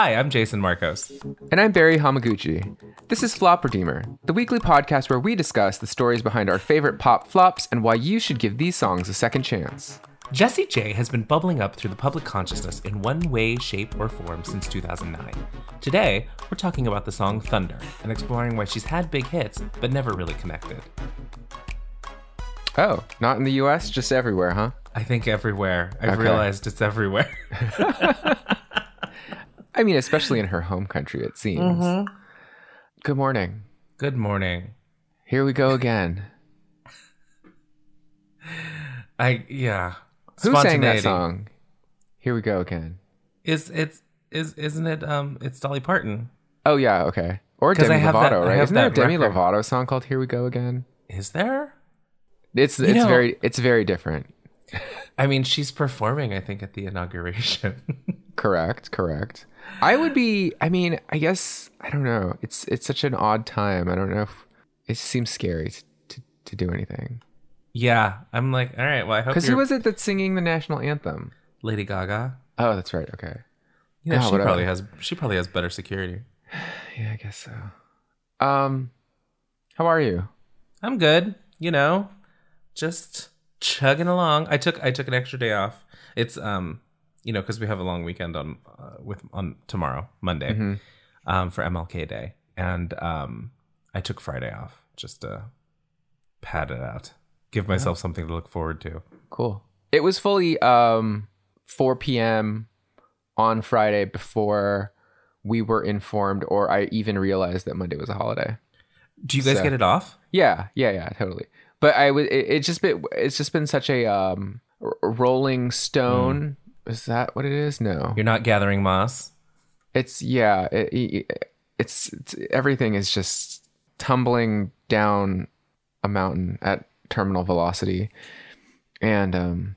Hi, I'm Jason Marcos. And I'm Barry Hamaguchi. This is Flop Redeemer, the weekly podcast where we discuss the stories behind our favorite pop flops and why you should give these songs a second chance. Jessie J has been bubbling up through the public consciousness in one way, shape, or form since 2009. Today, we're talking about the song Thunder and exploring why she's had big hits but never really connected. Oh, not in the US, just everywhere, huh? I think everywhere. I've Okay. realized it's everywhere. I mean, especially in her home country, it seems. Good morning. Good morning. Here we go again. I yeah. Who sang that song? Here we go again. Is it's is isn't it um it's Dolly Parton. Oh yeah, okay. Or 'Cause I Demi have that- Lovato, I right? have Isn't there a Demi record. Lovato song called "Here We Go Again"? Is there? It's it's know- very it's very different. I mean, she's performing I think at the inauguration. Correct, correct. I would be. I mean, I guess I don't know. It's it's such an odd time. I don't know if it seems scary to to, to do anything. yeah, I'm like, all right, well, I hope Because who was it that's singing the national anthem? Lady Gaga. Oh, that's right. Okay. You know, Oh, she whatever. probably has she probably has better security. Yeah, I guess so. Um, how are you? I'm good, you know, just chugging along. I took I took an extra day off. It's um, you know, because we have a long weekend on uh, with on tomorrow, Monday, Mm-hmm. um, for MLK Day, and um, I took Friday off just to pad it out, give myself something to look forward to. Cool. It was fully um 4 p.m. on Friday before we were informed, or I even realized that Monday was a holiday. Do you guys So- get it off? Yeah, yeah, yeah, totally. But I would. It, it's just been. It's just been such a um rolling stone. Is that what it is? No, You're not gathering moss. it's yeah. It, it- it's, it's everything is just tumbling down a mountain at terminal velocity, and um,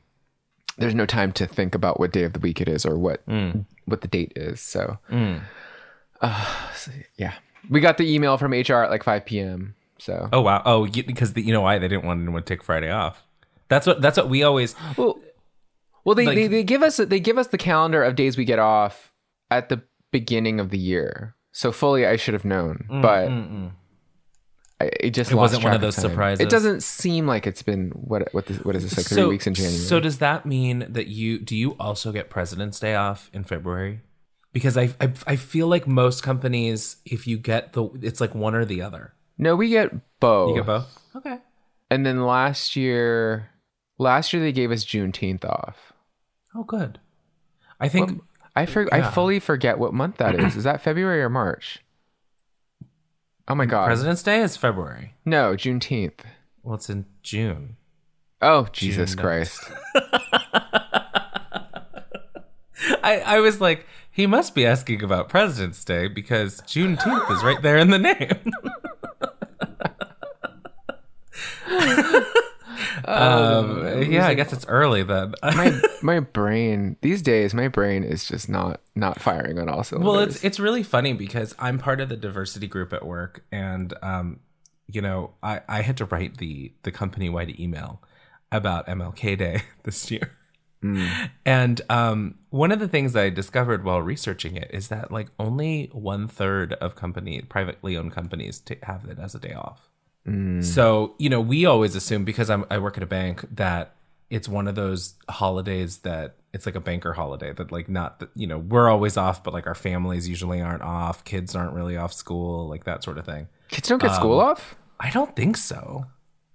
there's no time to think about what day of the week it is or what what the date is. So, uh, so, yeah, we got the email from HR at like 5 p.m. So Oh wow! Oh, because the, you know why they didn't want anyone to take Friday off. That's what that's what we always. Well, well, they, Like- they they give us they give us the calendar of days we get off at the beginning of the year. So fully, I should have known, mm, but mm, mm. I, it just It wasn't one of those surprises? It doesn't seem like it's been what what is, what is this like three weeks in January? So does that mean that you do you also get President's Day off in February? Because I, I I feel like most companies, if you get the, it's like one or the other. no, we get both. You get both. Okay. And then last year, last year they gave us Juneteenth off. Oh, good. I think I for, I fully forget what month that is. Is that February or March? Oh my god! President's Day is February. no, Juneteenth. Well, it's in June. Oh Jesus June. Christ! I, I was like, he must be asking about President's Day because Juneteenth is right there in the name. um, yeah, I guess it's early then. my my brain these days my brain is just not not firing on all cylinders. well, it's it's really funny because I'm part of the diversity group at work, and um, you know, I I had to write the the company wide email about MLK Day this year. And um, one of the things I discovered while researching it is that like only one third of company privately owned companies ta have it as a day off. Mm. So you know, we always assume because I'm, I work at a bank that it's one of those holidays that it's like a banker holiday that like not that you know we're always off, but like our families usually aren't off, kids aren't really off school, like that sort of thing. kids don't get school um, off. I don't think so.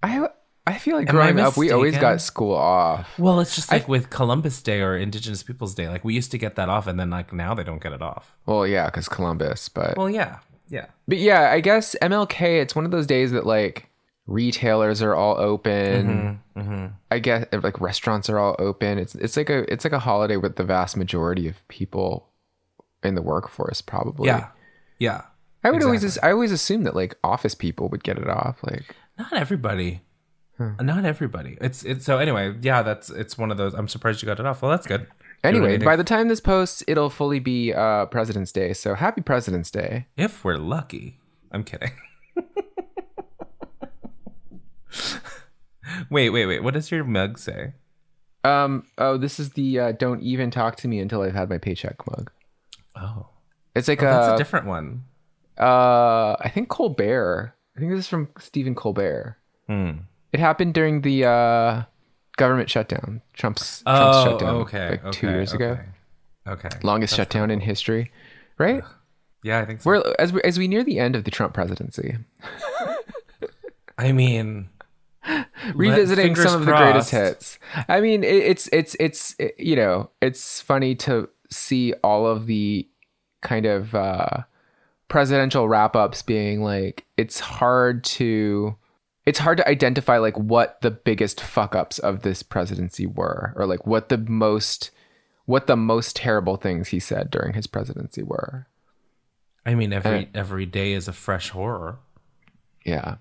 I I feel like Am growing up we always got school off. Well, it's just like with Columbus Day or Indigenous Peoples Day. Like we used to get that off, and then like now they don't get it off. Well, yeah, because Columbus, but Well, yeah, yeah. but yeah, I guess MLK. It's one of those days that like retailers are all open. Mm-hmm, I guess like restaurants are all open. It's it's like a it's like a holiday with the vast majority of people in the workforce probably. Yeah, yeah. I would always I always assume that like office people would get it off. Like Not everybody. Not everybody. It's it's so anyway. Yeah, that's it's one of those. I'm surprised you got it off. Well, that's good. Anyway, by the time this posts, it'll fully be uh, President's Day. So happy President's Day. If we're lucky, I'm kidding. wait, wait, wait. What does your mug say? Um. Oh, this is the uh, "Don't even talk to me until I've had my paycheck" mug. Oh, It's like Oh, that's a, a different one. uh, I think Colbert. I think this is from Stephen Colbert. Hmm. It happened during the uh, government shutdown. Trump's Trump's Oh, shutdown okay. like two okay, years ago. Okay. Okay. Longest That's shutdown in history, right? Yeah, I think so. We're as we as we near the end of the Trump presidency, I mean, revisiting some of the greatest hits. I mean, it, it's it's it's it- you know, it's funny to see all of the kind of uh, presidential wrap ups being like it's hard to it's hard to identify like what the biggest fuck ups of this presidency were or like what the most what the most terrible things he said during his presidency were. I mean, every every day is a fresh horror. Yeah.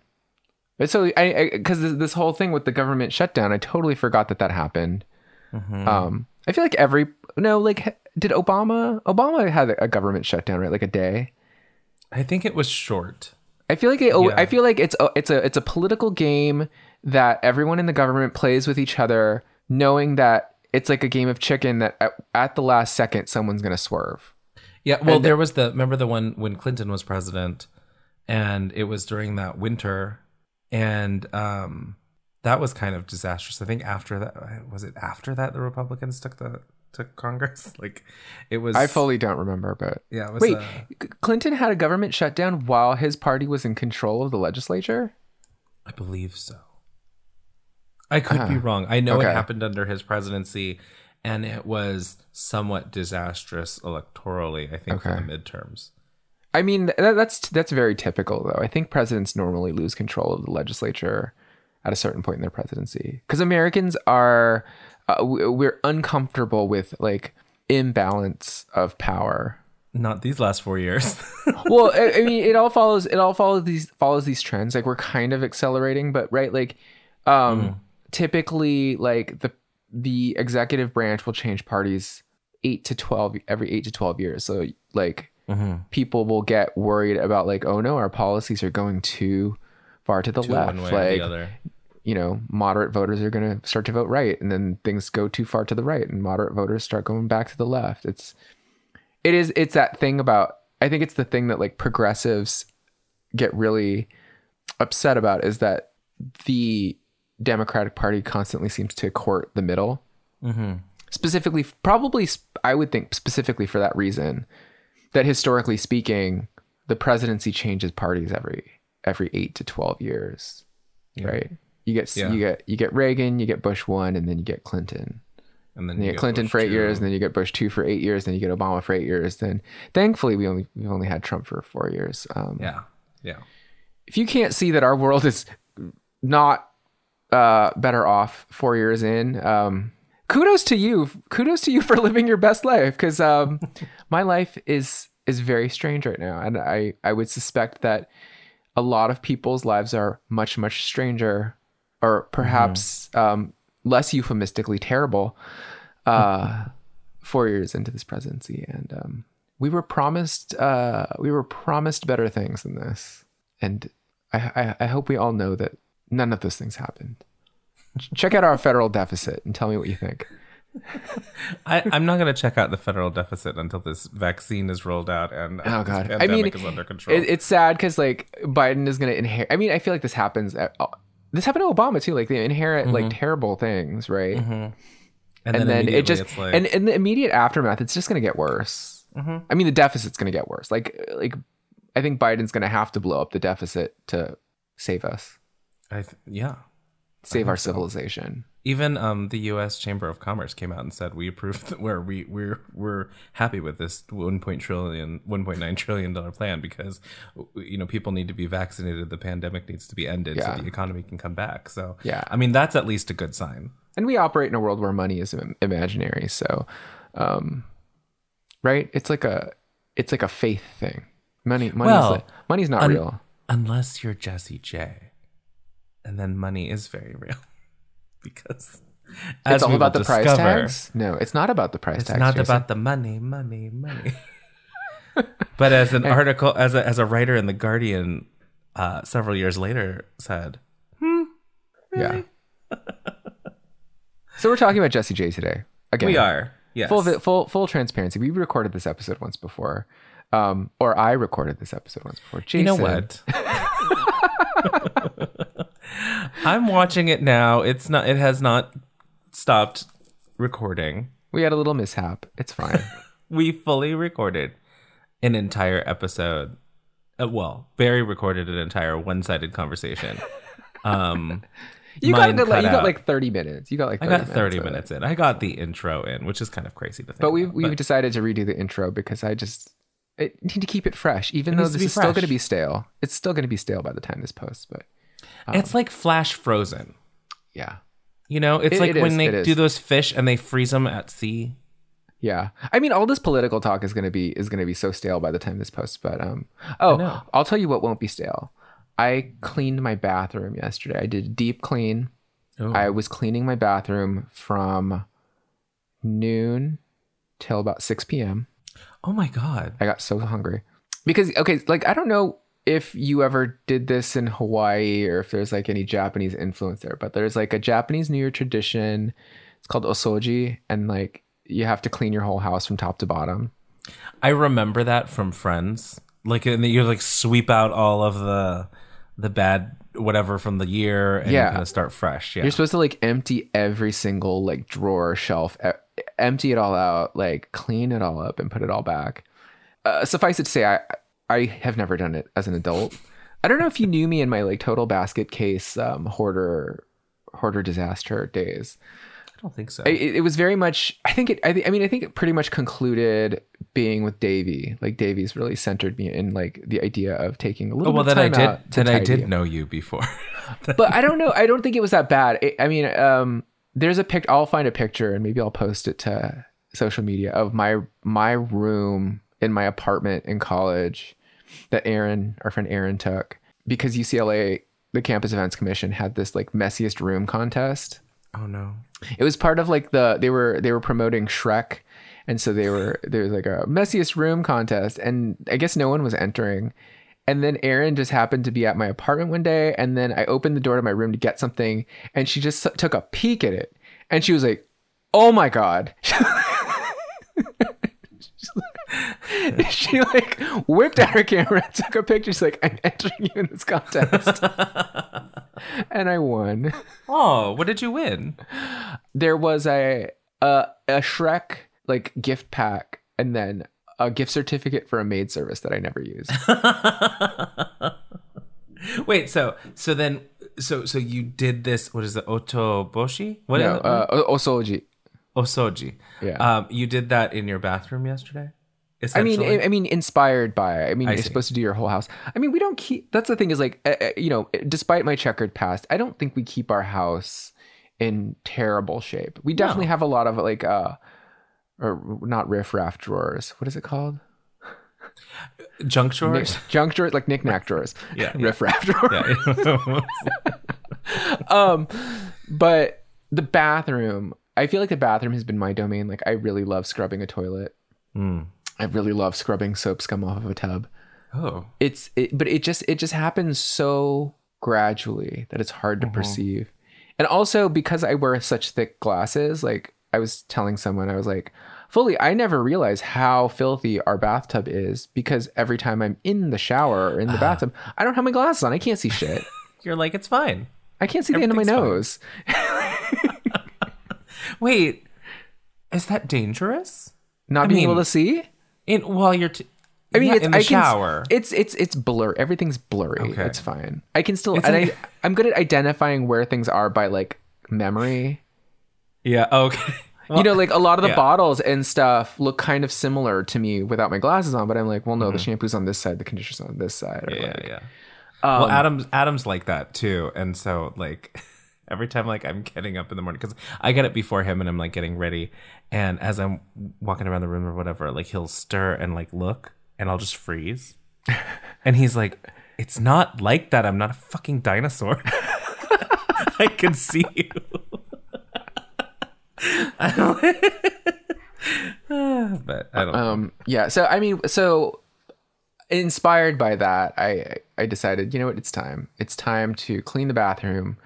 But so I because this, this whole thing with the government shutdown, I totally forgot that that happened. Mm-hmm. Um, I feel like every no, like did Obama? Obama had a government shutdown, right? Like a day. I think it was short. I feel like it, Yeah. I feel like it's a, it's a it's a political game that everyone in the government plays with each other, knowing that it's like a game of chicken that at, at the last second someone's gonna swerve. Yeah, well, there was the remember the one when Clinton was president, and it was during that winter, and um, that was kind of disastrous. I think after that, was it after that the Republicans took the took Congress? Like, it was. I fully don't remember, but yeah. It was, wait, uh, Clinton had a government shutdown while his party was in control of the legislature. I believe so. I could be wrong. I know okay. it happened under his presidency, and it was somewhat disastrous electorally. I think for the midterms. I mean, that, that's that's very typical, though. I think presidents normally lose control of the legislature at a certain point in their presidency because Americans are uh, we- we're uncomfortable with like imbalance of power. Not these last four years. well, I, I mean, it all follows it all follows these follows these trends. Like we're kind of accelerating, but right, like um, typically, like the the executive branch will change parties eight to twelve every eight to twelve years. So like people will get worried about like, oh no, our policies are going too far to the To left. one way or Like the other. You know, moderate voters are going to start to vote right, and then things go too far to the right, and moderate voters start going back to the left. It's it is it's that thing about I think it's the thing that like progressives get really upset about is that the Democratic Party constantly seems to court the middle. Mm-hmm. Specifically, probably I would think specifically for that reason that historically speaking, the presidency changes parties every every eight to twelve years, right? You get Yeah. you get you get Reagan, you get Bush one, and then you get Clinton. And then And you get Clinton Bush for eight two. years, and then you get Bush two for eight years, then you get Obama for eight years. Then, thankfully, we only we've only had Trump for four years. Um, Yeah. Yeah. If you can't see that our world is not uh, better off four years in, um, kudos to you. Kudos to you for living your best life, because um, my life is is very strange right now, and I I would suspect that a lot of people's lives are much much stranger, or perhaps um, less euphemistically terrible uh, four years into this presidency, and um, we were promised uh, we were promised better things than this, and I, I, I hope we all know that none of those things happened. Check out our federal deficit and tell me what you think. I, I'm not going to check out the federal deficit until this vaccine is rolled out and uh, Oh god, I mean, is under control. it, it's sad because like Biden is going to inherit. I mean, I feel like this happens. At, this happened to Obama too. Like they inherit like mm-hmm. terrible things, right? Mm-hmm. and, and then it just like, and in the immediate aftermath it's just going to get worse mm-hmm. i mean the deficit's going to get worse like like i think biden's going to have to blow up the deficit to save us I th- yeah. Save our civilization Even um, the U.S. Chamber of Commerce came out and said we approve where we we're we're happy with this 1. trillion 1.9 trillion dollar plan because you know people need to be vaccinated. The pandemic needs to be ended Yeah. so the economy can come back. So Yeah. I mean that's at least a good sign. and we operate in a world where money is imaginary so um right it's like a it's like a faith thing money money's Well, like, money's not un- real Unless you're Jessie J, and then money is very real because as it's all about the price tags no it's not about the price It's tags It's not Jason. about the money, money, money. but as an article, as a as a writer in the Guardian, uh, several years later said, yeah so we're talking about jessie j today again "We are, yes, full full full transparency. We recorded this episode once before. Um, or I recorded this episode once before. Jason, You know what? I'm watching it now. It's not. It has not stopped recording. We had a little mishap. It's fine. We fully recorded an entire episode. Uh, well, Barry recorded an entire one-sided conversation. Um, You got, good, like, you got like 30 minutes. You got like I got 30 of it. minutes in. I got the intro in, which is kind of crazy to think. But we've about, we've decided to redo the intro because I just I need to keep it fresh, even It though this is still going to be stale. It's still going to be stale by the time this posts, but it's like flash frozen. yeah, You know, it's It- like it when is, they do those fish and they freeze them at sea. yeah. I mean, all this political talk is going to be is going to be so stale by the time this posts. But um, oh. I'll tell you what won't be stale. I cleaned my bathroom yesterday. I did a deep clean. Oh. I was cleaning my bathroom from noon till about six p.m. Oh my god. I got so hungry because okay, like I don't know if you ever did this in Hawaii or if there's like any Japanese influence there, but there's like a Japanese New Year tradition. It's called osoji, and like you have to clean your whole house from top to bottom. I remember that from Friends. Like, and you like sweep out all of the the bad whatever from the year, and Yeah. you kind of start fresh. Yeah. You're supposed to like empty every single like drawer, shelf, e- empty it all out, like clean it all up and put it all back. Uh, suffice it to say, I I have never done it as an adult. I don't know if you knew me in my like total basket case um, hoarder hoarder disaster days. I don't think so. it, it was very much i think it I, thi- I mean i think it pretty much concluded being with davey like davey's really centered me in like the idea of taking a little. oh well, then I did. Then I did know you before. but i don't know i don't think it was that bad I i mean um there's a pic i'll find a picture and maybe i'll post it to social media of my my room in my apartment in college that aaron our friend aaron took because ucla the campus events commission had this like messiest room contest oh no. it was part of like the they were they were promoting Shrek, and so they were there was like a messiest room contest, and I guess no one was entering. And then Erin just happened to be at my apartment one day, and then I opened the door to my room to get something, and she just took a peek at it, and she was like, "Oh my god." she like whipped out her camera, and took a picture. She's like, "I'm entering you in this contest," and I won. Oh, what did you win? there was a a, a Shrek like gift pack and then a gift certificate for a maid service that I never used. Wait, so so then so so you did this? What is it? Otoboshi? What no, uh, osoji. Osoji. Yeah. Um, you did that in your bathroom yesterday. I mean. I, I mean, inspired by. I mean, I you're see. supposed to do your whole house. I mean, we don't keep. That's the thing is like, uh, you know, despite my checkered past, I don't think we keep our house in terrible shape. We definitely have a lot of like, uh, or not riffraff drawers. What is it called? junk drawers. Junk drawers, like knickknack drawers. Yeah, yeah. riffraff drawers. yeah. um but the bathroom i feel like the bathroom has been my domain like i really love scrubbing a toilet Mm. I really love scrubbing soap scum off of a tub. Oh. it's it, but it just it just happens so gradually that it's hard to mm-hmm. perceive. And also because i wear such thick glasses like i was telling someone i was like fully i never realized how filthy our bathtub is because every time i'm in the shower or in the bathtub i don't have my glasses on. I can't see shit. You're like, it's fine. i can't see the end of my nose. Wait, is that dangerous? not being able to see In while you're, t- I mean, it's in the I can, shower. It's it's it's blur. Everything's blurry. Okay. It's fine. I can still. It's and like- I, I'm good at identifying where things are by like memory. yeah. Okay. you know, like a lot of the yeah. bottles and stuff look kind of similar to me without my glasses on. But I'm like, well, no, the shampoo's on this side, the conditioner's on this side. Mm-hmm. yeah, like, yeah. Um, well, Adam's Adam's like that too, and so like every time like I'm getting up in the morning because I get up before him and I'm like getting ready, and as I'm walking around the room or whatever, like he'll stir and like look, and I'll just freeze, and he's like, "It's not like that. I'm not a fucking dinosaur. I can see you." But I don't. know. Um, yeah. So I mean, so inspired by that, I I decided, you know what, it's time. It's time to clean the bathroom,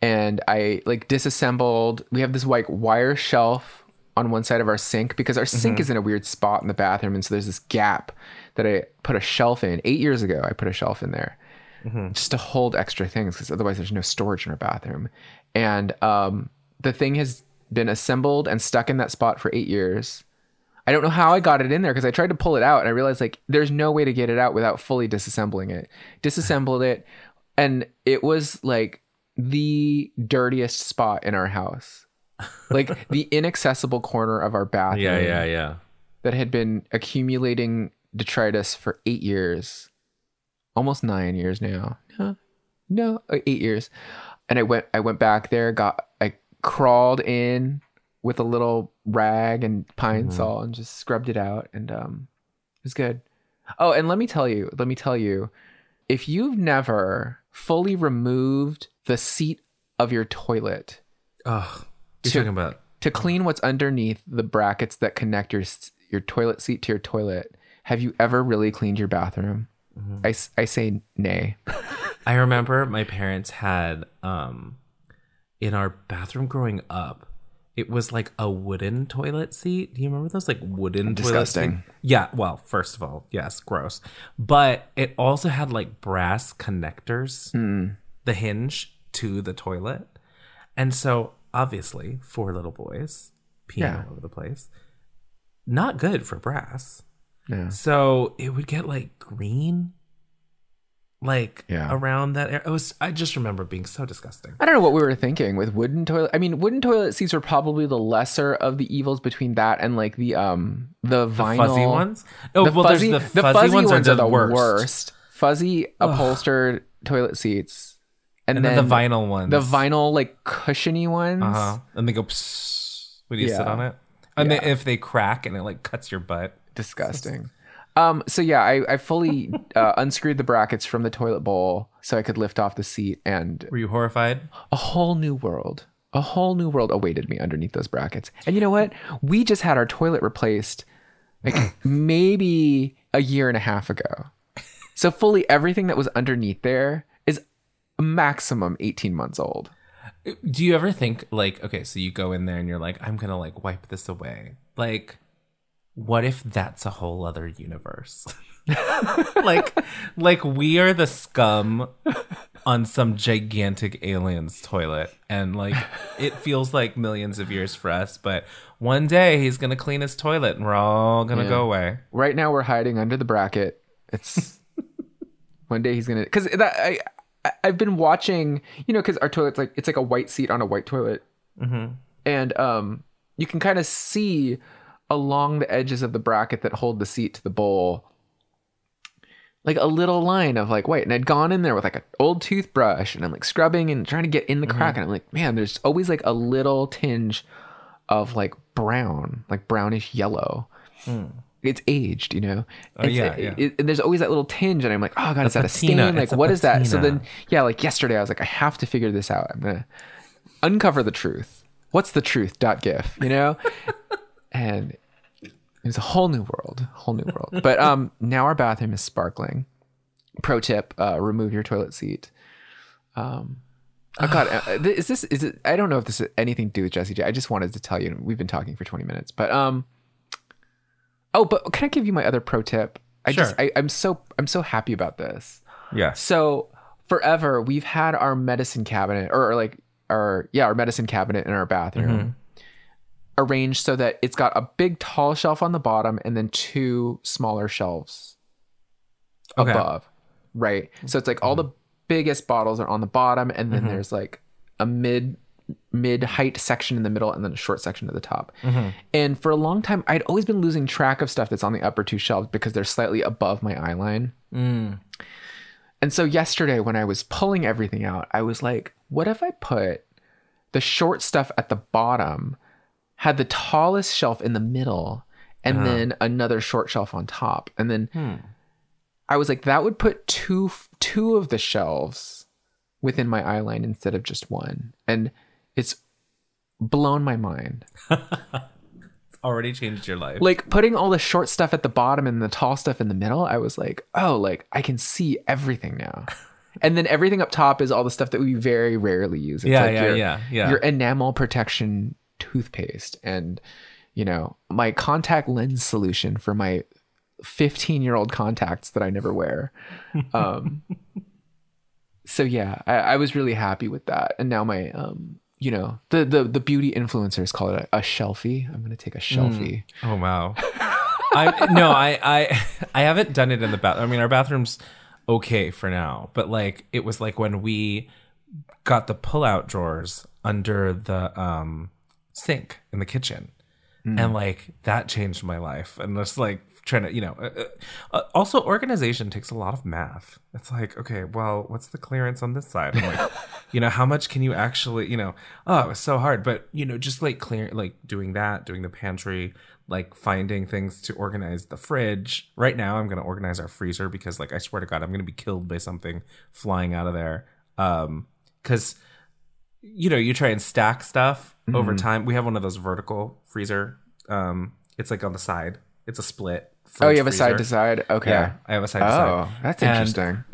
and I like disassembled. We have this like wire shelf on one side of our sink because our sink is in a weird spot in the bathroom, and so there's this gap. that I put a shelf in eight years ago. I put a shelf in there just to hold extra things because otherwise there's no storage in our bathroom. And um, the thing has been assembled and stuck in that spot for eight years. I don't know how I got it in there because I tried to pull it out and I realized like there's no way to get it out without fully disassembling it. Disassembled it, and it was like the dirtiest spot in our house. Like the inaccessible corner of our bathroom Yeah, yeah, yeah. that had been accumulating detritus for eight years, almost nine years now. No, no, uh, eight years. And I went, I went back there, got, I crawled in with a little rag and Pine-Sol and just scrubbed it out, and um, it was good. Oh, and let me tell you, let me tell you, if you've never fully removed the seat of your toilet Oh, you're To- talking about to clean what's underneath the brackets that connect your your toilet seat to your toilet, have you ever really cleaned your bathroom? I I say nay. I remember my parents had um in our bathroom growing up, it was like a wooden toilet seat. Do you remember those like wooden Disgusting. Yeah, well, first of all, yes, gross. But it also had like brass connectors, the hinge to the toilet. And so obviously, four little boys peeing Yeah. all over the place. Not good for brass. No. So it would get like green, like Yeah. around that area. It was. I just remember being so disgusting. I don't know what we were thinking with wooden toilet. I mean, wooden toilet seats were probably the lesser of the evils between that and like the um the vinyl Fuzzy ones. Oh, The well, fuzzy, there's the, fuzzy, ones, are the worst. Fuzzy upholstered toilet seats, and, And then, then the vinyl ones. the vinyl like cushiony ones. Uh huh. And they go psst when you sit on it. And then if they crack and it like cuts your butt. disgusting. Um, so yeah, I, I fully uh, unscrewed the brackets from the toilet bowl so I could lift off the seat, and Were you horrified? a whole new world, a whole new world awaited me underneath those brackets. And you know what? We just had our toilet replaced, like maybe a year and a half ago. So fully everything that was underneath there maximum eighteen months old. Do you ever think like okay, so you go in there and you're like, I'm gonna like wipe this away. Like, what if that's a whole other universe? like, like we are the scum on some gigantic alien's toilet, and like it feels like millions of years for us, but one day he's gonna clean his toilet and we're all gonna go away. Right now we're hiding under the bracket. It's one day he's gonna because that I I- I've been watching you know because our toilet's like it's like a white seat on a white toilet, mm-hmm. and um you can kind of see along the edges of the bracket that hold the seat to the bowl like a little line of like white. And I'd gone in there with like an old toothbrush and I'm like scrubbing and trying to get in the mm-hmm. crack. And I'm like man there's always like a little tinge of like brown like brownish yellow mm. It's aged, you know. It's- Oh, yeah, it- yeah. it- and there's always that little tinge, and I'm like, oh god, is that a stain? patina. Like, It's a what is that? So then, yeah, like yesterday, I was like, I have to figure this out. I'm gonna uncover the truth. What's the truth? Dot gif, you know. and it was a whole new world, whole new world. But um, now our bathroom is sparkling. Pro tip: uh, remove your toilet seat. Um, oh god, uh, is this is it? I don't know if this has anything to do with Jessie J. I just wanted to tell you. We've been talking for 20 minutes, but um. Oh, but can I give you my other pro tip? I just Sure. I, I'm so I'm so happy about this. Yeah. So forever we've had our medicine cabinet or, like our yeah, our medicine cabinet in our bathroom mm-hmm. arranged so that it's got a big tall shelf on the bottom and then two smaller shelves Okay. above. Right. So it's like all mm-hmm. the biggest bottles are on the bottom and then mm-hmm. there's like a mid mid height section in the middle and then a short section at the top. Mm-hmm. And for a long time I'd always been losing track of stuff that's on the upper two shelves because they're slightly above my eye line. Mm. And so yesterday when I was pulling everything out, I was like, what if I put the short stuff at the bottom, had the tallest shelf in the middle, and uh-huh. then another short shelf on top. And then hmm. I was like, that would put two two of the shelves within my eye line instead of just one. And it's blown my mind. Already changed your life. Like putting all the short stuff at the bottom and the tall stuff in the middle, I was like, oh, like I can see everything now. And then everything up top is all the stuff that we very rarely use. It's Yeah, like yeah, your, yeah, yeah. Your enamel protection toothpaste and, you know, my contact lens solution for my 15 year old contacts that I never wear. Um, so yeah, I, I was really happy with that. And now my, um, you know, the, the, the beauty influencers call it a, a shelfie. I'm to take a shelfie. Oh wow. I no, I I I haven't done it in the bath. I mean, our bathroom's okay for now, but like it was like when we got the pull-out drawers under the um sink in the kitchen, and like that changed my life. And just like trying to, you know, uh, uh, also organization takes a lot of math. It's like, okay, well, what's the clearance on this side? I'm like, you know, how much can you actually, you know, oh, it was so hard, but you know, just like clear, like doing that, doing the pantry, like finding things to organize the fridge. Right now, I'm gonna organize our freezer because, like, I swear to God, I'm gonna be killed by something flying out of there. Um, because you know, you try and stack stuff over time. We have one of those vertical freezer. Um, it's like on the side. It's a split. Oh, you have a side to side? Okay. Yeah, I have a side to side. Oh, side. that's And- interesting.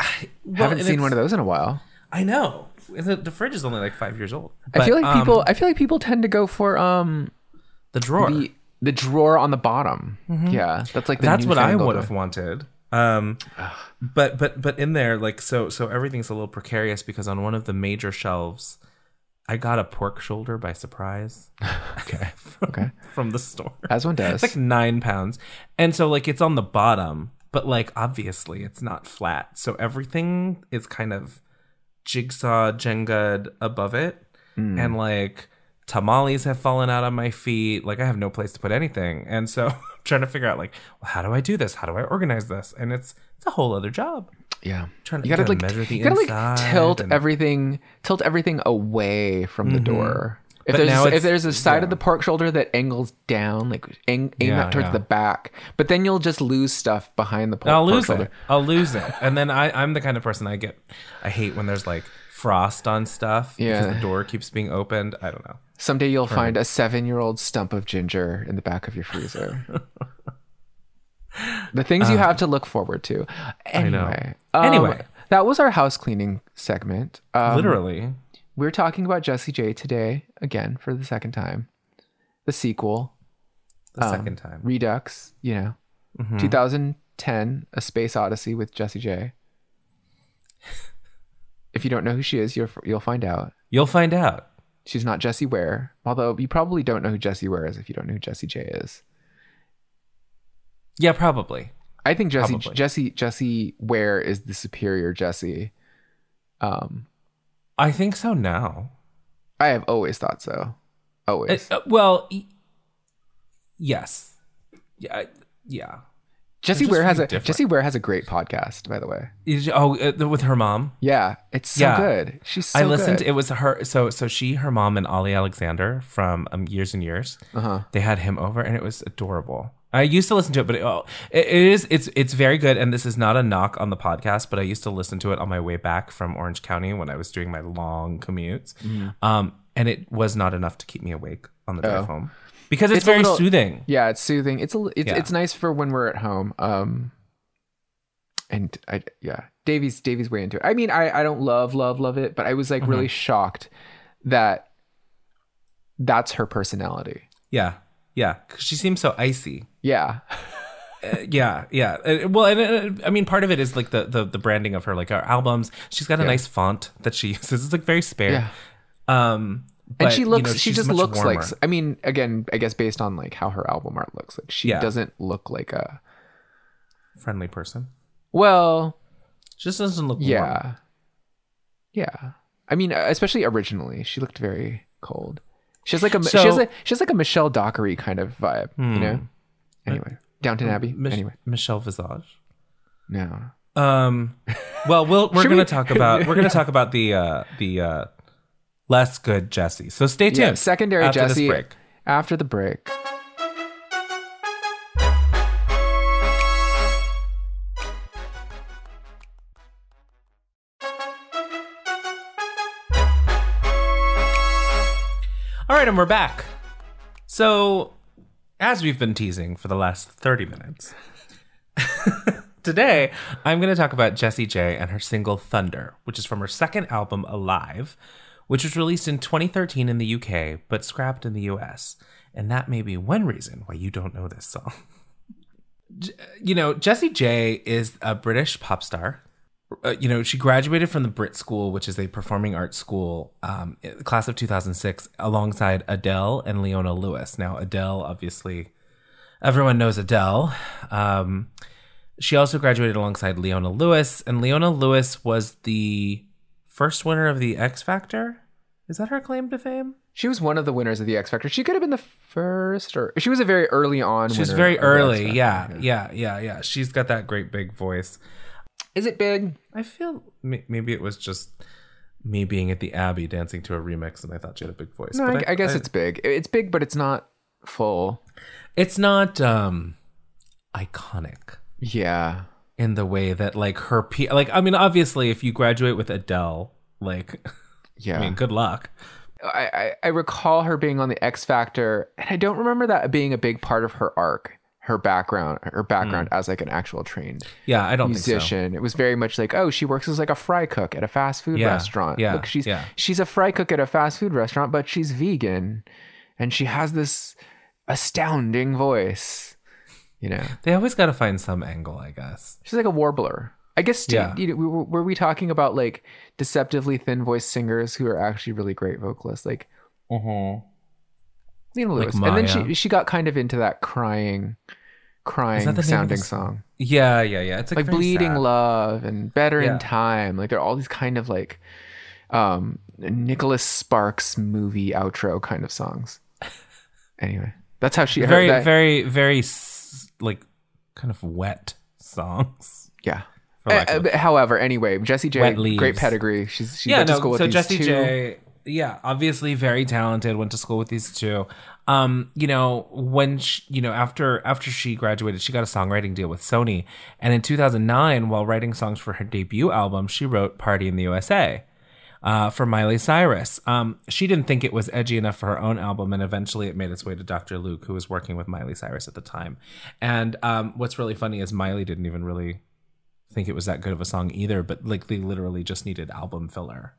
Well, Haven't seen one of those in a while. I know. The, the fridge is only like five years old. I feel But, like um, people. I feel like people tend to go for um the drawer. the the drawer on the bottom. Yeah, that's like the That's what I would have wanted. Um, but but but in there, like so so everything's a little precarious because on one of the major shelves, I got a pork shoulder by surprise. Okay. from, Okay. From the store. As one does. It's like nine pounds, and so like it's on the bottom, but like obviously it's not flat, so everything is kind of jigsaw jenga above it, Hmm. and like tamales have fallen out on my feet. Like I have no place to put anything, and so I'm trying to figure out like, well, how do I do this? How do I organize this? And it's it's a whole other job. Yeah. Trying to- you gotta, like measure the you gotta like tilt and- Mm-hmm. everything tilt everything away from the door. If But there's if there's a side yeah. of the pork shoulder that angles down, like aim, aim Yeah, that towards yeah. the back, but then you'll just lose stuff behind the pork, I'll pork lose shoulder. it. I'll lose it. And then I, I'm the kind of person I get. I hate when there's like frost on stuff Yeah. because the door keeps being opened. I don't know. Someday you'll find a seven-year-old stump of ginger in the back of your freezer. the things you have to look forward to. Anyway, um, Anyway. that was our house cleaning segment. Um, Literally. we're talking about Jessie J today again for the second time. The sequel, The um, second time. Redux. You know, 2010, A Space Odyssey with Jessie J. If you don't know who she is, you'll you'll find out. You'll find out. She's not Jessie Ware, although you probably don't know who Jessie Ware is if you don't know who Jessie J is. Yeah, probably. I think Jesse Probably. Jesse Jessie Ware is the superior Jesse. Um, I think so now. I have always thought so. Always. Uh, well, y- yes. Yeah. Yeah. Jessie Ware has a different. Jessie Ware has a great podcast, by the way. Is- Oh, uh, with her mom. Yeah, it's so Yeah. good. She's so I listened. Good. It was her. So so she, her mom, and Ollie Alexander from um, Years and Years. Uh-huh. They had him over, and it was adorable. I used to listen to it, but it, oh, it, is it's it's very good. And this is not a knock on the podcast, but I used to listen to it on my way back from Orange County when I was doing my long commutes. Mm-hmm. Um, and it was not enough to keep me awake on the drive Oh. home because it's, It's very little- soothing. yeah, it's soothing. It's a it's Yeah. it's nice for when we're at home. Um, and I yeah, Davy's Davey's way into it. I mean, I I don't love love love it, but I was like Mm-hmm. really shocked that that's her personality. Yeah, yeah. 'Cause she seems so icy. Yeah, Uh, yeah, yeah. Uh, well, and uh, I mean, part of it is like the the, the branding of her, like our albums. She's got a Yeah. nice font that she uses. It's like very spare. yeah. Um, and but, she you looks know, she just looks like i mean again i guess based on like how her album art looks like she Yeah. doesn't look like a friendly person. well She just doesn't look. warm. yeah yeah i mean especially originally she looked very cold she has like a she has a she has like a michelle dockery kind of vibe you know anyway downton abbey Hmm. Mich- anyway Michelle Visage. no Um, well, we'll we're gonna we- talk about we're gonna talk about the uh the uh less good Jesse. So stay tuned. yeah secondary after jesse break. after the break right, and we're back. So, as we've been teasing for the last 30 minutes, today I'm going to talk about Jessie J and her single Thunder, which is from her second album, Alive, which was released in 2013 in the UK but scrapped in the US. And that may be one reason why you don't know this song. you know, Jessie J is a British pop star. Uh, you know, she graduated from the Brit School, which is a performing arts school, um, class of 2006, alongside Adele and Leona Lewis. Now, Adele, obviously, everyone knows Adele. Um, she also graduated alongside Leona Lewis, and Leona Lewis was the first winner of the X Factor. Is that her claim to fame? She was one of the winners of the X Factor. She could have been the first, or she was a very early on. She's very of the X early. Yeah, yeah, yeah, yeah. She's got that great big voice. Is it big? I feel maybe it was just me being at the Abbey dancing to a remix, and I thought she had a big voice. No, But I, I guess it's big. It's big, but it's not full. it's not um iconic Yeah. in the way that like her pe- like I mean obviously if you graduate with Adele like Yeah. I mean good luck. I, I, I recall her being on the X Factor, and I don't remember that being a big part of her arc, her background, her background as like an actual trained Yeah, I don't think so. musician. It was very much like, oh, she works as like a fry cook at a fast food Yeah, restaurant. yeah, Look, she's yeah. she's a fry cook at a fast food restaurant, but she's vegan, and she has this astounding voice. You know, They always got to find some angle, I guess. she's like a warbler. I guess. Yeah. You know, were, we talking about like deceptively thin voiced singers who are actually really great vocalists, like Mhm. Like Lewis, and then she she got kind of into that crying, crying sounding song, Yeah, yeah, yeah. It's like, like bleeding sad. love and better Yeah. in time. Like there are all these kind of like, um, Nicholas Sparks movie outro kind of songs. Anyway, that's how she Very that- very very like kind of wet songs. yeah. Uh, but however, anyway, Jessie J, great pedigree. She's she yeah, went to no. school with So these Jessie two. J, yeah, obviously very talented. Went to school with these two. Um, you know, when she, you know after after she graduated, she got a songwriting deal with Sony, and in 2009, while writing songs for her debut album, she wrote "Party in the USA." Uh, for Miley Cyrus. Um, she didn't think it was edgy enough for her own album, and eventually it made its way to Dr. Luke, who was working with Miley Cyrus at the time. And um, what's really funny is Miley didn't even really think it was that good of a song either, but like they literally just needed album filler.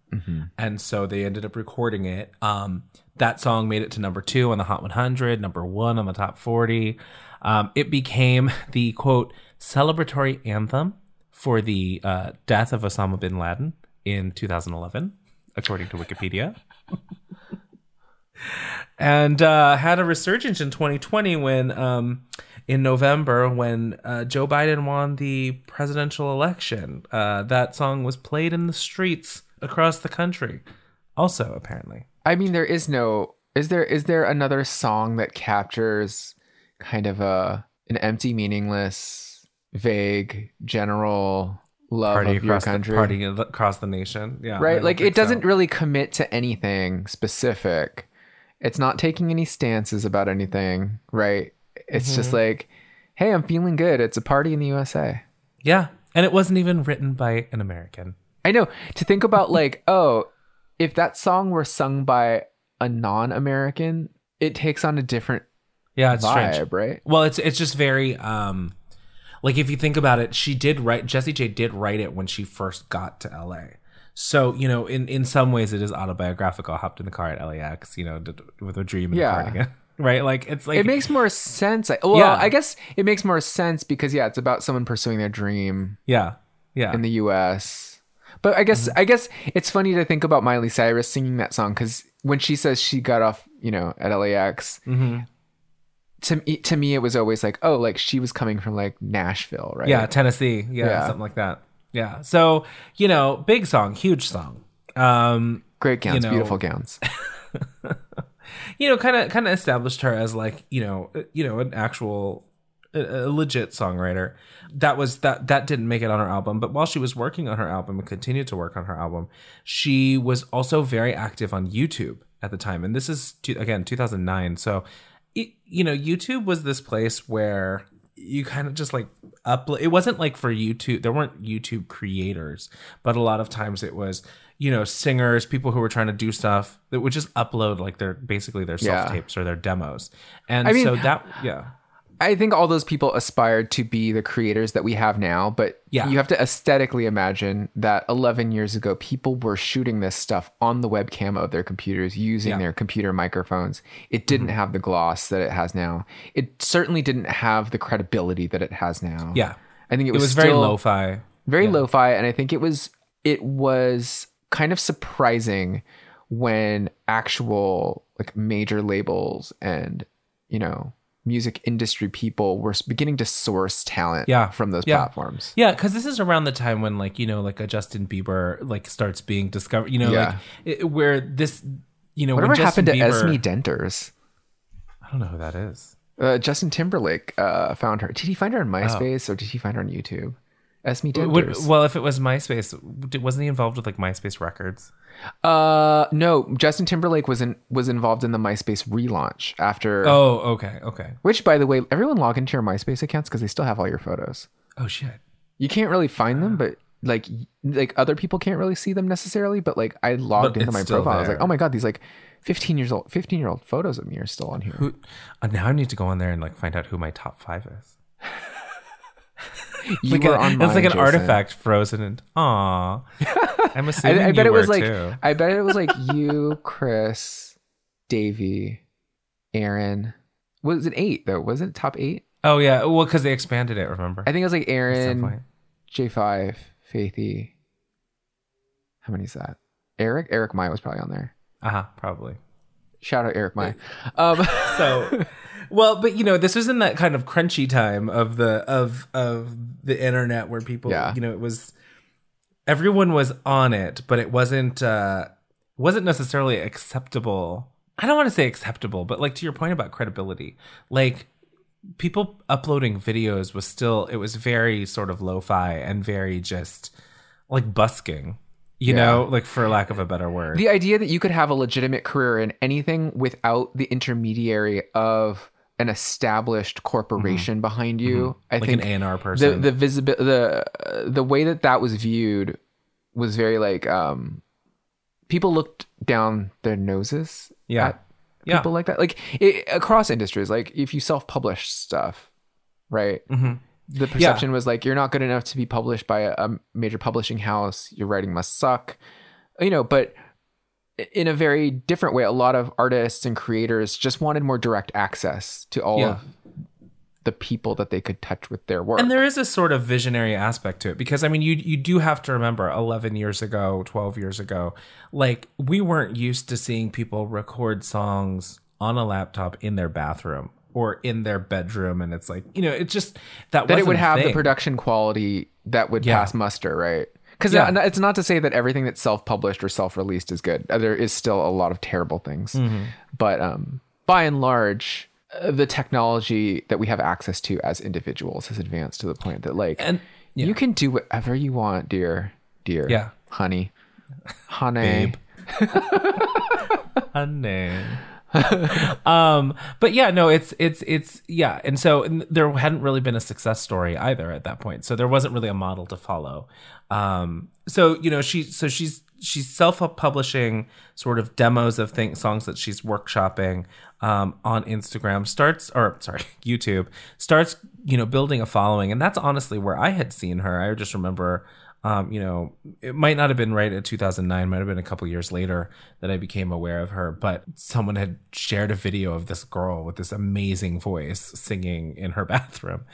And so they ended up recording it. Um, that song made it to number two on the Hot 100, number one on the top 40. Um, it became the quote celebratory anthem for the uh, death of Osama bin Laden in 2011, according to Wikipedia. and uh, had a resurgence in 2020 when um, in November when uh, Joe Biden won the presidential election. Uh, that song was played in the streets across the country. Also, apparently, I mean, there is no. Is there is there another song that captures kind of a an empty, meaningless, vague, general love party of your across the, country? party across the nation. Yeah, right? Like it doesn't so. really commit to anything specific. It's not taking any stances about anything, right? It's just Mm-hmm. like, hey, I'm feeling good. It's a party in the USA. Yeah, and it wasn't even written by an American. I know. To think about like, oh, if that song were sung by a non-American, it takes on a different Yeah, it's vibe, strange. right? Well, it's it's just very um like if you think about it, she did write Jessie J did write it when she first got to LA. So, you know, in in some ways it is autobiographical. I hopped in the car at LAX, you know, with a dream and Yeah. a cardigan. Right? Like it's like it makes more sense. I- Well, Yeah. I guess it makes more sense because yeah, it's about someone pursuing their dream Yeah. Yeah. in the U.S. But I guess Mm-hmm. I guess it's funny to think about Miley Cyrus singing that song because when she says she got off, you know, at LAX, Mm-hmm. to me, to me it was always like, oh, like she was coming from like Nashville, right? yeah, Tennessee. Yeah, Yeah. something like that. Yeah. So, you know, big song, huge song. Um great gowns, know- beautiful gowns. you know, kind of kind of established her as like you know, uh, you know, an actual, a, legit songwriter. That was that that didn't make it on her album, but while she was working on her album and continued to work on her album, she was also very active on YouTube at the time. And this is again 2009, so it, you know, YouTube was this place where you kind of just like upload. It wasn't like for YouTube. There weren't YouTube creators, but a lot of times it was you know singers, people who were trying to do stuff that would just upload like their basically their self tapes or their demos. And I mean- so that yeah, I think all those people aspired to be the creators that we have now, but Yeah. you have to aesthetically imagine that 11 years ago, people were shooting this stuff on the webcam of their computers using Yeah. Mm-hmm. their computer microphones. It didn't have the gloss that it has now. It certainly didn't have the credibility that it has now. Yeah. I think it It was, was very lo-fi. very lo-fi, and I think it was it was kind of surprising when actual like major labels and you know music industry people were beginning to source talent Yeah. from those Yeah. platforms. Yeah, because this is around the time when, like, you know, like a Justin Bieber like starts being discovered. You know, Yeah. like it, where this, you know, Whatever happened to Bieber, Esme Denters? I don't know who that is. Uh, Justin Timberlake uh, found her. Did he find her on Oh. MySpace or did he find her on YouTube? Esme Would- well, if it was MySpace, wasn't he involved with like MySpace Records? uh, no, Justin Timberlake was in was involved in the MySpace relaunch after. Oh, okay, okay. Which, by the way, everyone log into your MySpace accounts because they still have all your photos. Oh shit. You can't really find them, but like like other people can't really see them necessarily. But like I logged But into my profile, I was like, oh my god, these like fifteen years old, fifteen year old photos of me are still on here. Who? Uh, now I need to go on there and like find out who my top five is. You Like were a- on it's like an Jason. artifact frozen and aw. I'm assuming I, I bet it was like too. I bet it was like you, Chris, Davey, Aaron. Was it eight though? Was it top eight? Oh yeah, well because they expanded it. Remember? I think it was like Aaron. J five, Faithy. How many is that? Eric. Eric Mai was probably on there. Uh huh. Probably. Shout out Eric Mai. Um, So, well, but you know, this was in that kind of crunchy time of the of of the internet where people, Yeah. you know, it was everyone was on it, but it wasn't uh wasn't necessarily acceptable. I don't want to say acceptable, but like to your point about credibility, like people uploading videos was still it was very sort of lo-fi and very just like busking, you Yeah. know, like for lack of a better word. the idea that you could have a legitimate career in anything without the intermediary of an established corporation behind you, I Mm-hmm. like think an A&R person. the visibility the uh, the way that that was viewed was very like um people looked down their noses Yeah. at Yeah. people like that like it, across industries like if you self-publish stuff right Mhm. the perception was like you're not good enough to be published by a, a major publishing house your writing must suck you know but in a very different way a lot of artists and creators just wanted more direct access to all Yeah. of the people that they could touch with their work And there is a sort of visionary aspect to it because I mean you you do have to remember 11 years ago, 12 years ago, like we weren't used to seeing people record songs on a laptop in their bathroom or in their bedroom and it's like, you know, it's just that that it would have the production quality that would Yeah. pass muster, right? Because Yeah. it's not to say that everything that's self-published or self-released is good. There is still a lot of terrible things, Mm-hmm. but um, by and large, uh, the technology that we have access to as individuals has advanced to the point that like And yeah. you can do whatever you want, dear, dear, Yeah. honey, honey. Babe. honey. um but yeah no it's it's it's yeah and so and there hadn't really been a success story either at that point so there wasn't really a model to follow um so you know she so she's she's self-publishing sort of demos of things songs that she's workshopping um on instagram. Starts or sorry youtube. Starts you know building a following. And that's honestly where i had seen her. I just remember um, you know, it might not have been right at 2009, might have been a couple years later that I became aware of her, but someone had shared a video of this girl with this amazing voice singing in her bathroom.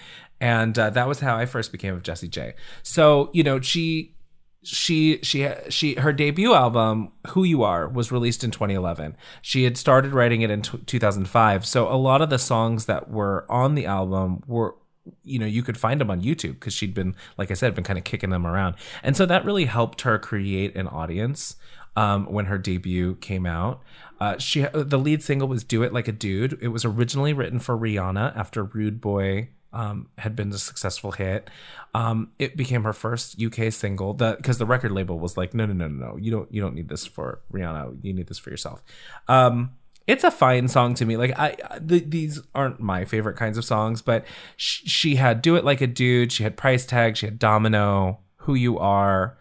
And uh, that was how I first became of Jessie J. So, you know, she she she she her debut album who you are was released in 2011 she had started writing it in t- 2005 so a lot of the songs that were on the album were you know you could find them on youtube because she'd been like i said been kind of kicking them around and so that really helped her create an audience um, when her debut came out uh, she the lead single was do it like a dude it was originally written for rihanna after rude boy um, had been a successful hit. Um, it became her first UK single. The because the record label was like, no, no, no, no, no, you don't, you don't need this for Rihanna. You need this for yourself. Um, it's a fine song to me. Like I, I- the, these aren't my favorite kinds of songs, but sh- she had "Do It Like a Dude." She had "Price Tag." She had "Domino." "Who You Are."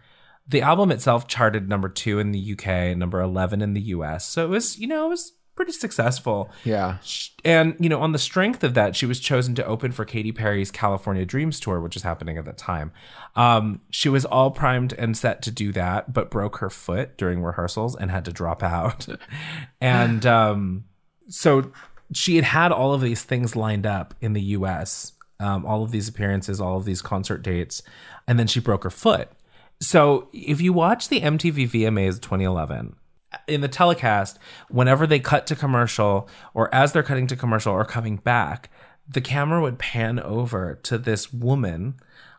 The album itself charted number two in the UK, number eleven in the US. So it was, you know, it was pretty successful. Yeah. And, you know, on the strength of that, she was chosen to open for Katy Perry's California Dreams tour, which is happening at that time. Um, she was all primed and set to do that, but broke her foot during rehearsals and had to drop out. and um, so she had had all of these things lined up in the US, um, all of these appearances, all of these concert dates, and then she broke her foot. So if you watch the MTV VMAs 2011, in the telecast, whenever they cut to commercial or as they're cutting to commercial or coming back, the camera would pan over to this woman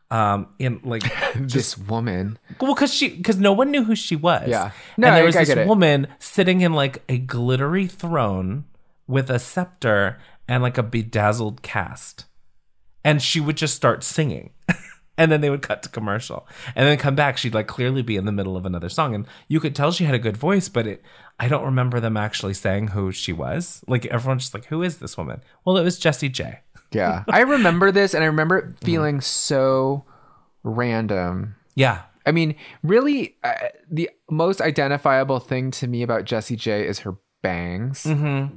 um in like this woman. Well because she because no one knew who she was. Yeah. no, and there was I this woman sitting in like a glittery throne with a scepter and like a bedazzled cast. And she would just start singing and then they would cut to commercial. And then come back she'd like clearly be in the middle of another song. And you could tell she had a good voice but it i don't remember them actually saying who she was. Like everyone's just like who is this woman? Well it was jessie j. Yeah. I remember this and i remember it feeling so random. Yeah. I mean really uh, the most identifiable thing to me about jessie j is her bangs. Mm-hmm.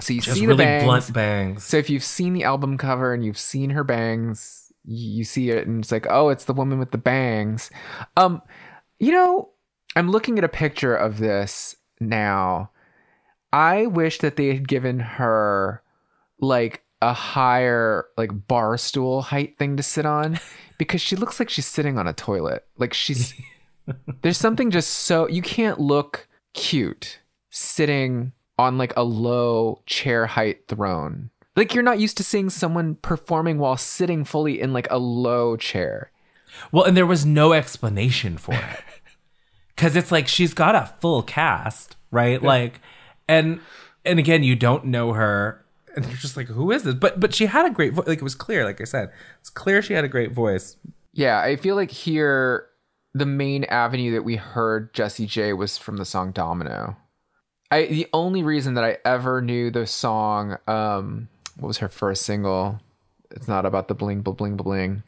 so you just see really the bangs. blunt bangs. So if you've seen the album cover and you've seen her bangs you see it and it's like oh it's the woman with the bangs. Um you know i'm looking at a picture of this now. I wish that they had given her like a higher like bar stool height thing to sit on because she looks like she's sitting on a toilet. Like she's there's something just so you can't look cute sitting on like a low chair height throne like you're not used to seeing someone performing while sitting fully in like a low chair Well, and there was no explanation for it. Cuz it's like she's got a full cast, right? Like and and again, you don't know her and you're just like who is this? But but she had a great voice. Like it was clear, like I said. It's clear she had a great voice. Yeah, I feel like here the main avenue that we heard Jessie J was from the song Domino. I the only reason that I ever knew the song um what was her first single? It's not about the bling bling bling bling.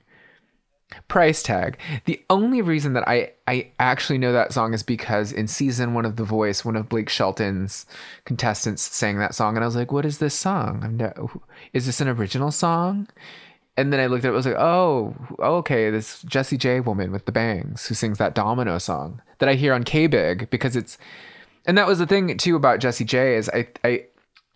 Price tag. The only reason that I I actually know that song is because in season one of The Voice, one of Blake Shelton's contestants sang that song, and I was like, "What is this song? No, is this an original song?" And then I looked at it, I was like, oh, oh, okay, this Jessie J woman with the bangs who sings that Domino song that I hear on K Big because it's, and that was the thing too about Jessie J is I I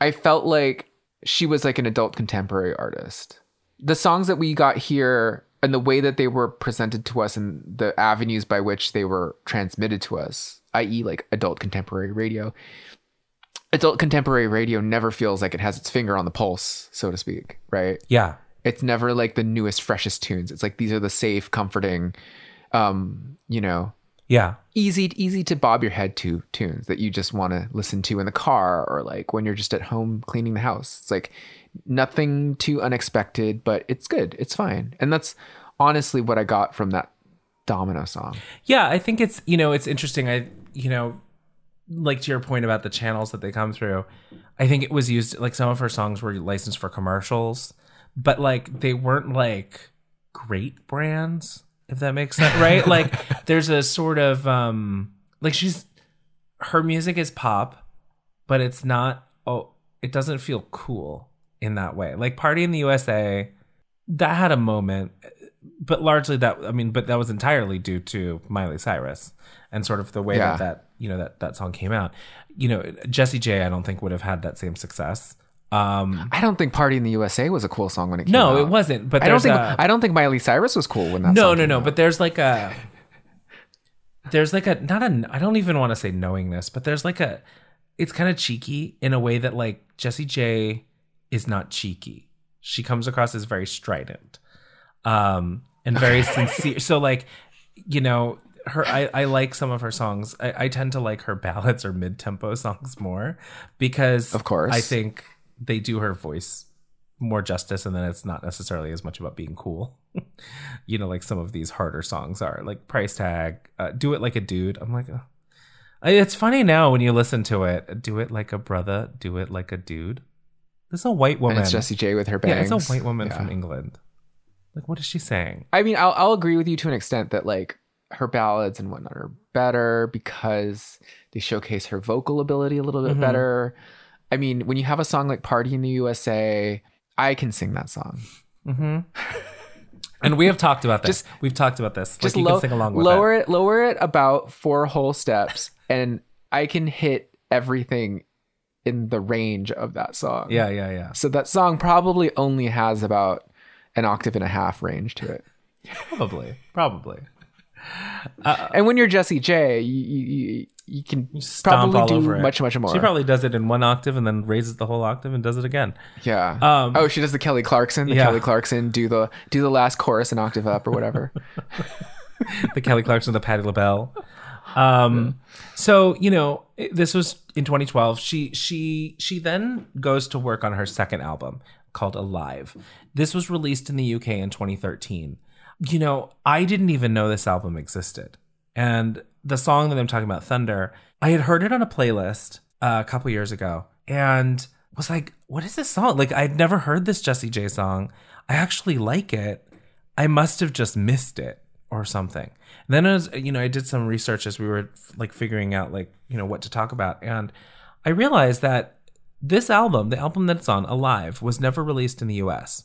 I felt like she was like an adult contemporary artist. The songs that we got here and the way that they were presented to us and the avenues by which they were transmitted to us, i.e., like adult contemporary radio. Adult contemporary radio never feels like it has its finger on the pulse, so to speak, right? Yeah. it's never like the newest freshest tunes it's like these are the safe comforting um you know Yeah. easy easy to bob your head to tunes that you just want to listen to in the car or like when you're just at home cleaning the house it's like nothing too unexpected but it's good it's fine and that's honestly what i got from that domino song Yeah, I think it's you know it's interesting. I you know like to your point about the channels that they come through. I think it was used like some of her songs were licensed for commercials, but like they weren't like great brands if that makes sense, right? like there's a sort of um like she's her music is pop, but it's not oh it doesn't feel cool in that way. Like Party in the USA that had a moment but largely that I mean, but that was entirely due to Miley Cyrus and sort of the way Yeah. that that you know that that song came out. You know, Jessie J, I don't think would have had that same success. Um, i don't think party in the usa was a cool song when it came no, out No, it wasn't. But i don't think a, i don't think miley cyrus was cool when that no, song no, no. out. But there's like a there's like a not a I don't even want to say knowingness, but there's like a it's kind of cheeky in a way that like Jessie J is not cheeky. She comes across as very strident. Um and very sincere. So like, you know, her I, I like some of her songs. I, I tend to like her ballads or mid tempo songs more because Of course. I think they do her voice more justice and then it's not necessarily as much about being cool. You know like some of these harder songs are like price tag uh, do it like a dude. I'm like uh, it's funny now when you listen to it do it like a brother do it like a dude. This is a white woman and it's jessie j with her bangs yeah it's a white woman Yeah. from england. Like what is she saying? I mean, I'll, I'll agree with you to an extent that like her ballads and whatnot are better because they showcase her vocal ability a little bit Mhm. better. I mean, when you have a song like Party in the USA, I can sing that song. Mm-hmm. And we have talked about this. We've talked about this. Just like you can sing along with lower it. it. lower it about four whole steps, and I can hit everything in the range of that song. Yeah, yeah, yeah. So that song probably only has about an octave and a half range to it. Probably, probably. And when you're Jessie J, you you, you, you can Stomp probably all do over much much more. She probably does it in one octave and then raises the whole octave and does it again. yeah. Um, oh, she does the Kelly Clarkson. The yeah. Kelly Clarkson do the do the last chorus an octave up or whatever. the Kelly Clarkson, the Patti LaBelle. Um, so you know, this was in 2012. She she she then goes to work on her second album called Alive. This was released in the UK in 2013. You know, I didn't even know this album existed, and the song that I'm talking about, Thunder, I had heard it on a playlist uh, a couple years ago, and was like, "What is this song?" Like I'd never heard this Jessie J song. I actually like it. I must have just missed it or something. And then as you know, I did some research as we were like figuring out like, you know, what to talk about. And I realized that this album, the album that it's on, Alive, was never released in the US.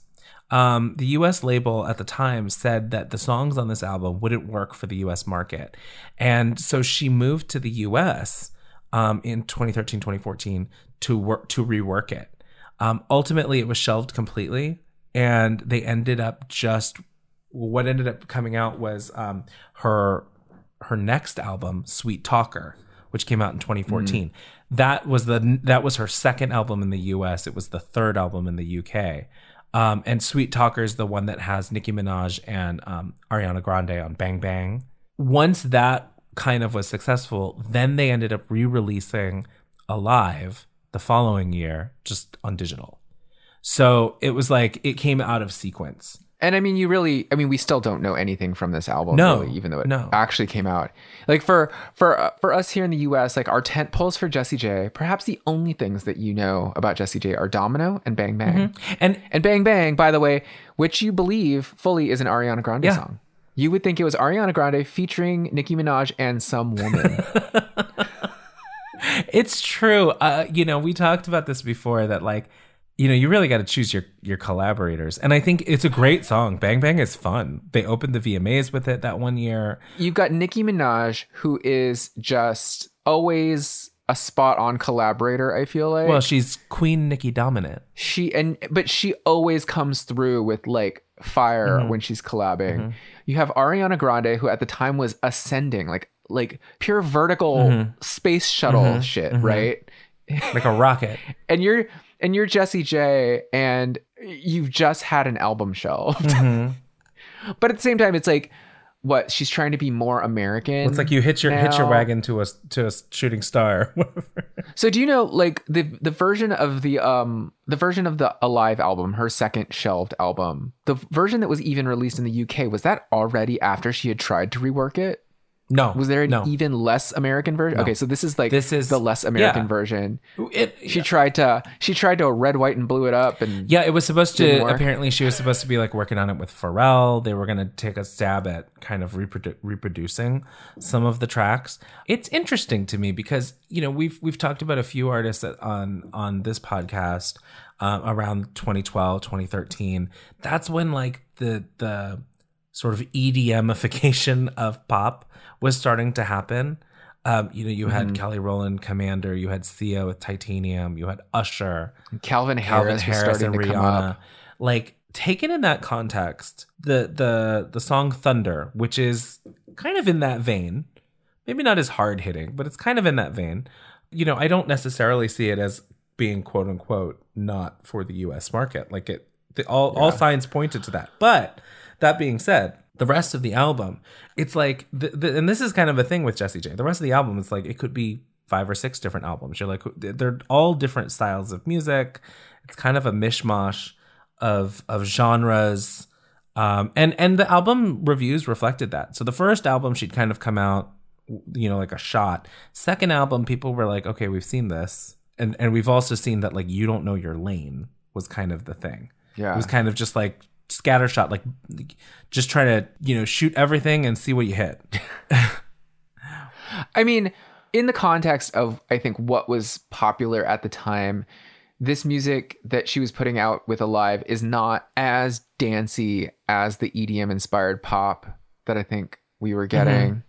Um, the US label at the time said that the songs on this album wouldn't work for the US market. And so she moved to the US um, in 2013, 2014 to work to rework it. Um, ultimately, it was shelved completely, and they ended up just what ended up coming out was um, her her next album, Sweet Talker, which came out in 2014. That was the that was her second album in the U.S. It was the third album in the U.K. Um, and Sweet Talker is the one that has Nicki Minaj and um, Ariana Grande on Bang Bang. Once that kind of was successful, then they ended up re-releasing Alive the following year, just on digital. So it was like it came out of sequence. And I mean, you really, I mean, we still don't know anything from this album, No, really, even though it no. actually came out. Like for for uh, for us here in the U.S., like our tent poles for Jessie J, perhaps the only things that you know about Jessie J are Domino and Bang Bang. And And Bang Bang, by the way, which you believe fully is an Ariana Grande Yeah. song. You would think it was Ariana Grande featuring Nicki Minaj and some woman. it's true. Uh, you know, we talked about this before that like, you know, you really got to choose your your collaborators. And I think it's a great song. Bang Bang is fun. They opened the VMAs with it that one year. You've got Nicki Minaj, who is just always a spot on collaborator, I feel like. Well, she's Queen Nicki dominant. she and but she always comes through with like fire Mm-hmm. when she's collabing. You have Ariana Grande who at the time was ascending like like pure vertical Mm-hmm. space shuttle shit, right? Like a rocket. And you're and you're Jessie J and you've just had an album shelved. Mm-hmm. but at the same time it's like what she's trying to be more American. It's like you hit your hit your wagon to a to a shooting star. So do you know like the the version of the um the version of the Alive album, her second shelved album, the version that was even released in the UK was that already after she had tried to rework it? No. Was there an no? even less American version? Okay, so this is like This is- the less American yeah. version. It, She tried to she tried to red white and blew it up and Yeah, it was supposed to. Work. Apparently, she was supposed to be like working on it with Pharrell. They were going to take a stab at kind of reprodu- reproducing some of the tracks. It's interesting to me because you know we've we've talked about a few artists that on on this podcast um, around 2012, 2013. That's when like the the sort of EDMification of pop was starting to happen. Um, you know, you had Kelly Rowland, Commander, you had Sia with Titanium, you had Usher, Calvin Calvin Harris, was Harris starting and to come up. Rihanna. Like taken in that context, the the the song Thunder, which is kind of in that vein, maybe not as hard hitting, but it's kind of in that vein. You know, I don't necessarily see it as being quote unquote not for the US market. Like it the, all all signs pointed to that. But that being said, the rest of the album, it's like the, the, and this is kind of a thing with Jessie J. The rest of the album it's like it could be five or six different albums. You're like they're all different styles of music. It's kind of a mishmash of of genres. Um, and and the album reviews reflected that. So the first album she'd kind of come out, you know, like a shot. Second album, people were like, okay, we've seen this, and and we've also seen that like you don't know your lane was kind of the thing. Yeah. it was kind of just like scattershot, like just try to you know shoot everything and see what you hit. I mean, in the context of I think what was popular at the time, this music that she was putting out with Alive is not as dancey as the EDM inspired pop that I think we were mm-hmm. getting.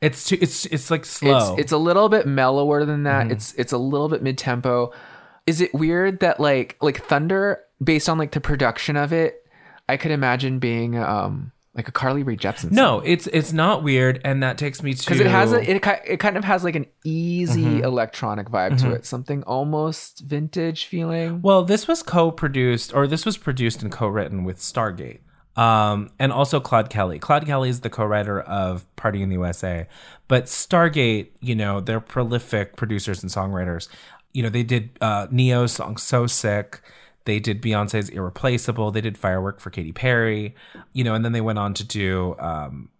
It's too, it's it's like slow. It's it's a little bit mellower than that. Mm-hmm. It's it's a little bit mid tempo. Is it weird that like like Thunder, based on like the production of it, I could imagine being um like a Carly Rae Jepsen. no, it's it's not weird, and that takes me to because it has a it, it kind of has like an easy Mm-hmm. electronic vibe to it, something almost vintage feeling. Well, this was co-produced, or this was produced and co-written with Stargate, um, and also Claude Kelly. Claude Kelly is the co-writer of Party in the USA, but Stargate, you know, they're prolific producers and songwriters. You know, they did uh, Ne-Yo's song "So Sick." They did Beyonce's "Irreplaceable." They did "Firework" for Katy Perry. You know, and then they went on to do um,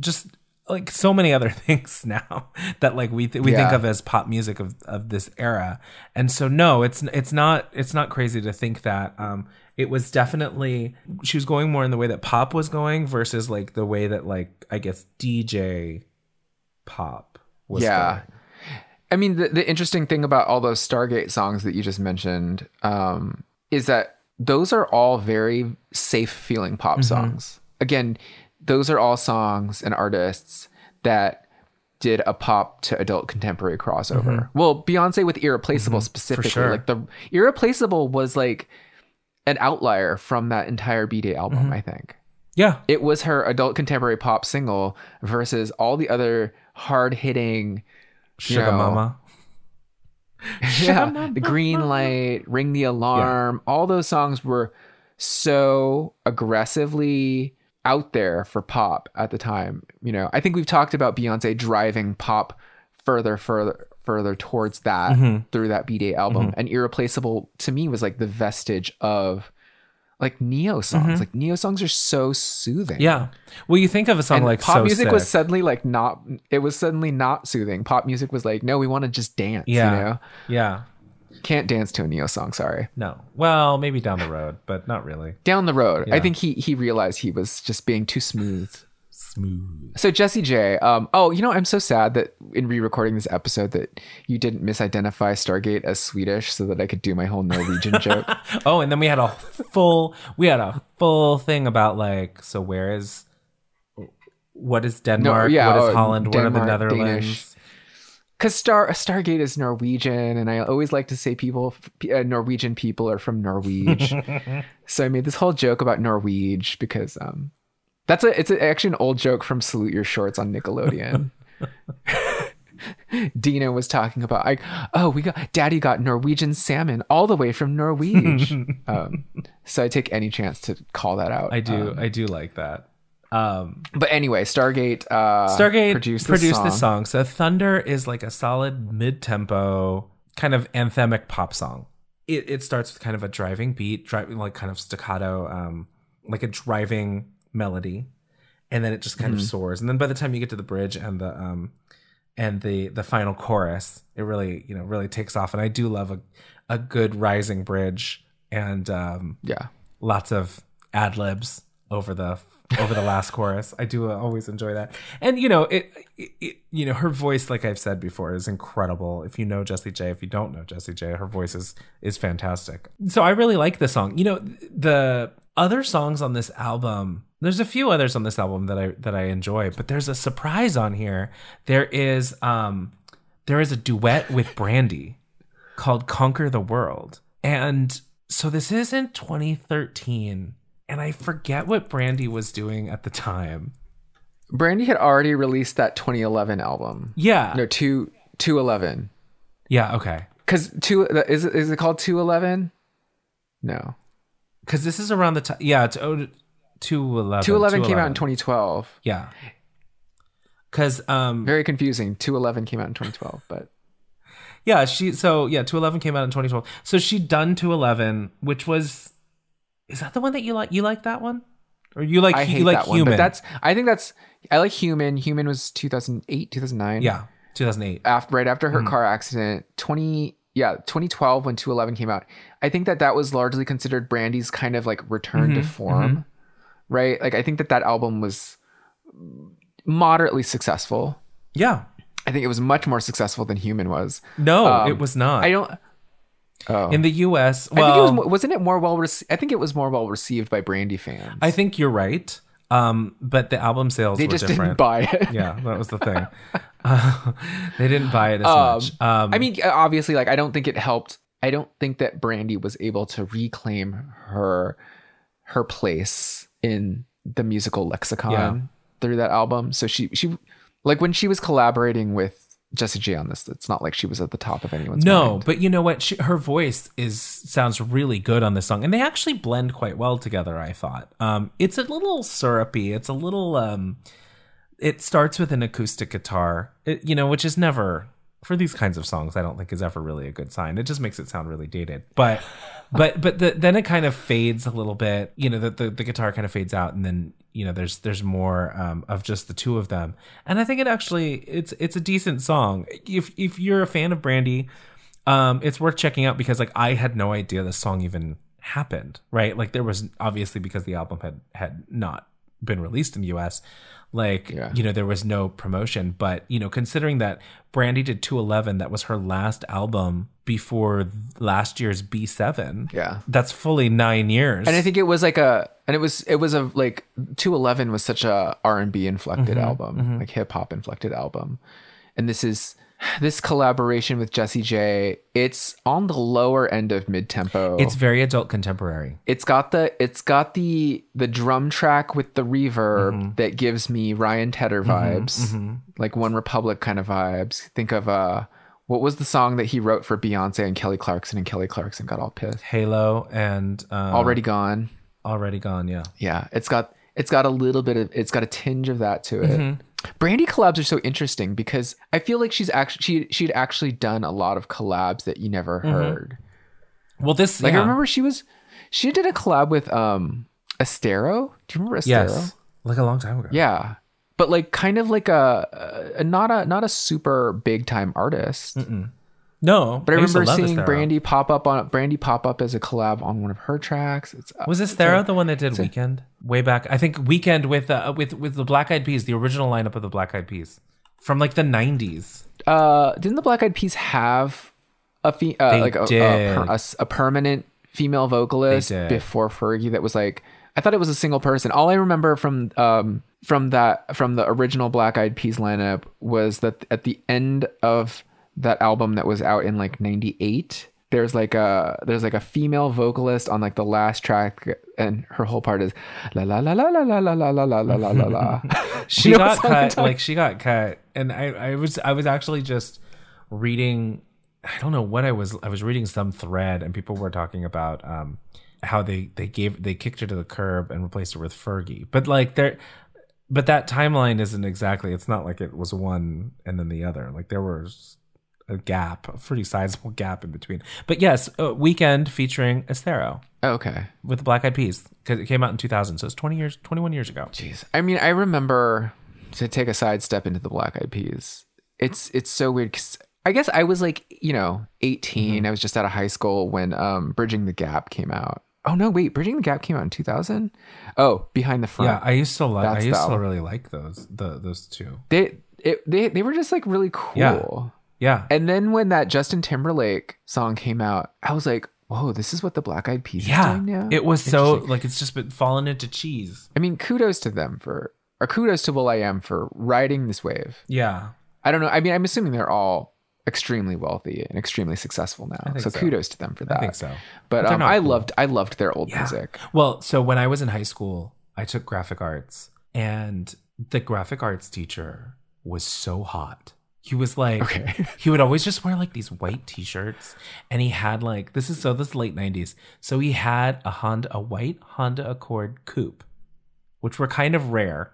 just like so many other things now that like we th- we think of as pop music of, of this era and so no it's it's not it's not crazy to think that um it was definitely she was going more in the way that pop was going versus like the way that like i guess dj pop was yeah. going. I mean, the, the interesting thing about all those Stargate songs that you just mentioned um, is that those are all very safe feeling pop mm-hmm. songs. Again, those are all songs and artists that did a pop to adult contemporary crossover. Mm-hmm. Well, Beyonce with Irreplaceable mm-hmm. specifically. sure. Like the Irreplaceable was like an outlier from that entire B Day album, I think yeah it was her adult contemporary pop single versus all the other hard hitting sugar know, mama yeah, the green light, ring the alarm, all those songs were so aggressively out there for pop at the time. You know, I think we've talked about Beyonce driving pop further, further, further towards that Mm-hmm. through that B Day album. And Irreplaceable to me was like the vestige of like Ne-Yo songs. Like Ne-Yo songs are so soothing. Mm-hmm. yeah well you think of a song And like pop so music was suddenly like not it was suddenly not soothing. Pop music was like, no, we want to just dance. yeah You know? yeah Can't dance to a Ne-Yo song, sorry. no well maybe down the road but not really Down the road. I think he he realized he was just being too smooth. Smooth So Jessie J, um, oh, you know, I'm so sad that in re-recording this episode that you didn't misidentify Stargate as Swedish so that I could do my whole Norwegian joke. Oh, and then we had a full we had a full thing about like so where is what is Denmark? yeah, what is oh, Holland? what are the Netherlands? Danish. Because Star Stargate is Norwegian, and I always like to say people, uh, Norwegian people are from Norwege. so I made this whole joke about Norwege because um, that's a it's a, actually an old joke from Salute Your Shorts on Nickelodeon. Dina was talking about like, oh, we got Daddy got Norwegian salmon all the way from Norwege. um, so I take any chance to call that out. I do Um, I do like that. Um but anyway, Stargate. Uh, Stargate produced, produced, this, this, song. song. So Thunder is like a solid mid-tempo kind of anthemic pop song. It it starts with kind of a driving beat, driving like kind of staccato, um, like a driving melody, and then it just kind of Mm-hmm. soars. And then by the time you get to the bridge and the um and the the final chorus, it really you know really takes off. And I do love a a good rising bridge and um Yeah. lots of ad libs over the over the last chorus. I do uh, always enjoy that, and you know it, it, it- You know her voice, like I've said before, is incredible. If you know Jessie J, if you don't know Jessie J, her voice is is fantastic. So I really like this song. You know the other songs on this album. There's a few others on this album that I that I enjoy, but there's a surprise on here. There is um there is a duet with Brandy called Conquer the World. And so this is in 2013. And I forget what Brandy was doing at the time. Brandy had already released that 2011 album. Yeah. No, two 211. Yeah, okay. Because two is it, is it called 211? No, Because this is around the time. Yeah, it's 211. 211 came out in 2012. Yeah. Because, um, Very confusing. 211 came out in 2012, but yeah, she, so yeah, 211 came out in 2012. So she'd done 211, which was, is that the one that you like? You like that one? Or you like, I you like that one. Human? But that's I think that's I like Human. Human was 2008, 2009. yeah, 2008. after right after her car accident 20 yeah 2012 when 211 came out i think that that was largely considered brandy's kind of like return Mm-hmm, to form right like i think that that album was moderately successful Yeah. I think it was much more successful than Human was. No, Um, it was not. I don't. Oh. in the U.S. I think it Well, was, wasn't it more well received? I think it was more well received by Brandy fans. I think you're right. Um, but the album sales they were just different. didn't buy it. yeah, that was the thing. Uh, they didn't buy it as Um, much. Um, I mean, obviously, like I don't think it helped. I don't think that Brandy was able to reclaim her her place in the musical lexicon Yeah. through that album. So she she like when she was collaborating with Jessie J on this, it's not like she was at the top of anyone's no, mind. but you know what? She, her voice is sounds really good on this song, and they actually blend quite well together. I thought. Um, it's a little syrupy. It's a little. Um, it starts with an acoustic guitar, it, you know, which is never for these kinds of songs. I don't think is ever really a good sign. It just makes it sound really dated. But, but, but the, then it kind of fades a little bit. You know, the, the the guitar kind of fades out, and then you know there's there's more um, of just the two of them. And I think it actually it's it's a decent song. If if you're a fan of Brandy, um, it's worth checking out because like I had no idea this song even happened. Right, like there was obviously because the album had had not been released in the U.S. Like Yeah. you know there was no promotion, but you know considering that Brandy did 211, that was her last album before last year's B7. Yeah. that's fully nine years. and I think it was like a and it was it was a like 211 was such a R&B inflected Mm-hmm, album, like hip hop inflected album. And this is this collaboration with Jessie J, it's on the lower end of mid-tempo. it's very adult contemporary. it's got the it's got the the drum track with the reverb Mm-hmm. that gives me Ryan Tedder vibes, like One Republic kind of vibes. Think of uh what was the song that he wrote for Beyonce and Kelly Clarkson and Kelly Clarkson got all pissed. Halo and um, Already gone. already gone. Yeah, Yeah, it's got it's got a little bit of it's got a tinge of that to it. Mm-hmm. Brandy collabs are so interesting because I feel like she's actually she she'd actually done a lot of collabs that you never Mm-hmm. heard. well this Like yeah. I remember she was she did a collab with um Esthero. Do you remember Esthero? yes, like a long time ago. Yeah. But like kind of like a, a not a not a super big time artist. No, But I, to remember seeing Brandy pop up on Brandy pop up as a collab on one of her tracks. It's uh, Was Esthero the one that did Weekend way back? I think Weekend with uh, with with the Black Eyed Peas, the original lineup of the Black Eyed Peas from like the '90s. uh didn't the Black Eyed Peas have a fe- uh, like a, a, did. per- a s- a permanent female vocalist before Fergie that was like I thought it was a single person. All I remember from um from that from the original Black Eyed Peas lineup was that at the end of that album that was out in like 98 there's like a there's like a female vocalist on like the last track and her whole part is la la la la la la la la la la la la la la She You know got what song I'm cut, like she got cut, and I I was I was actually just reading. I don't know what I was. I was reading some thread, and people were talking about um how they they gave they kicked her to the curb and replaced her with Fergie, but like there. But that timeline isn't exactly. It's not like it was one and then the other. Like there was a gap, a pretty sizable gap in between. But yes, uh, Weekend featuring Esthero okay with the Black Eyed Peas because it came out in 2000, so it's 20 years, 21 years ago. Jeez. I mean, I remember to take a sidestep into the Black Eyed Peas. It's it's so weird because I guess I was like you know 18. Mm-hmm. I was just out of high school when um Bridging the Gap came out. Oh no, wait, Bridging the Gap came out in 2000. Oh, Behind the Front. Yeah, I used to like. I used to really like those. The those two. They it, they they were just like really cool. Yeah. Yeah. And then when that Justin Timberlake song came out, I was like, whoa, this is what the Black Eyed Peas Yeah. is doing now. It was so like it's just been fallen into cheese. I mean, kudos to them for or kudos to will.i.am for riding this wave. Yeah. I don't know. I mean, I'm assuming they're all extremely wealthy and extremely successful now. So, so. kudos to them for that. I think so. But, they're um, I cool. loved I loved their old music. Well, so when I was in high school, I took graphic arts, and the graphic arts teacher was so hot. He was like, Okay. he would always just wear like these white t-shirts, and he had like this is so this is late '90s. So he had a Honda, a white Honda Accord coupe, which were kind of rare.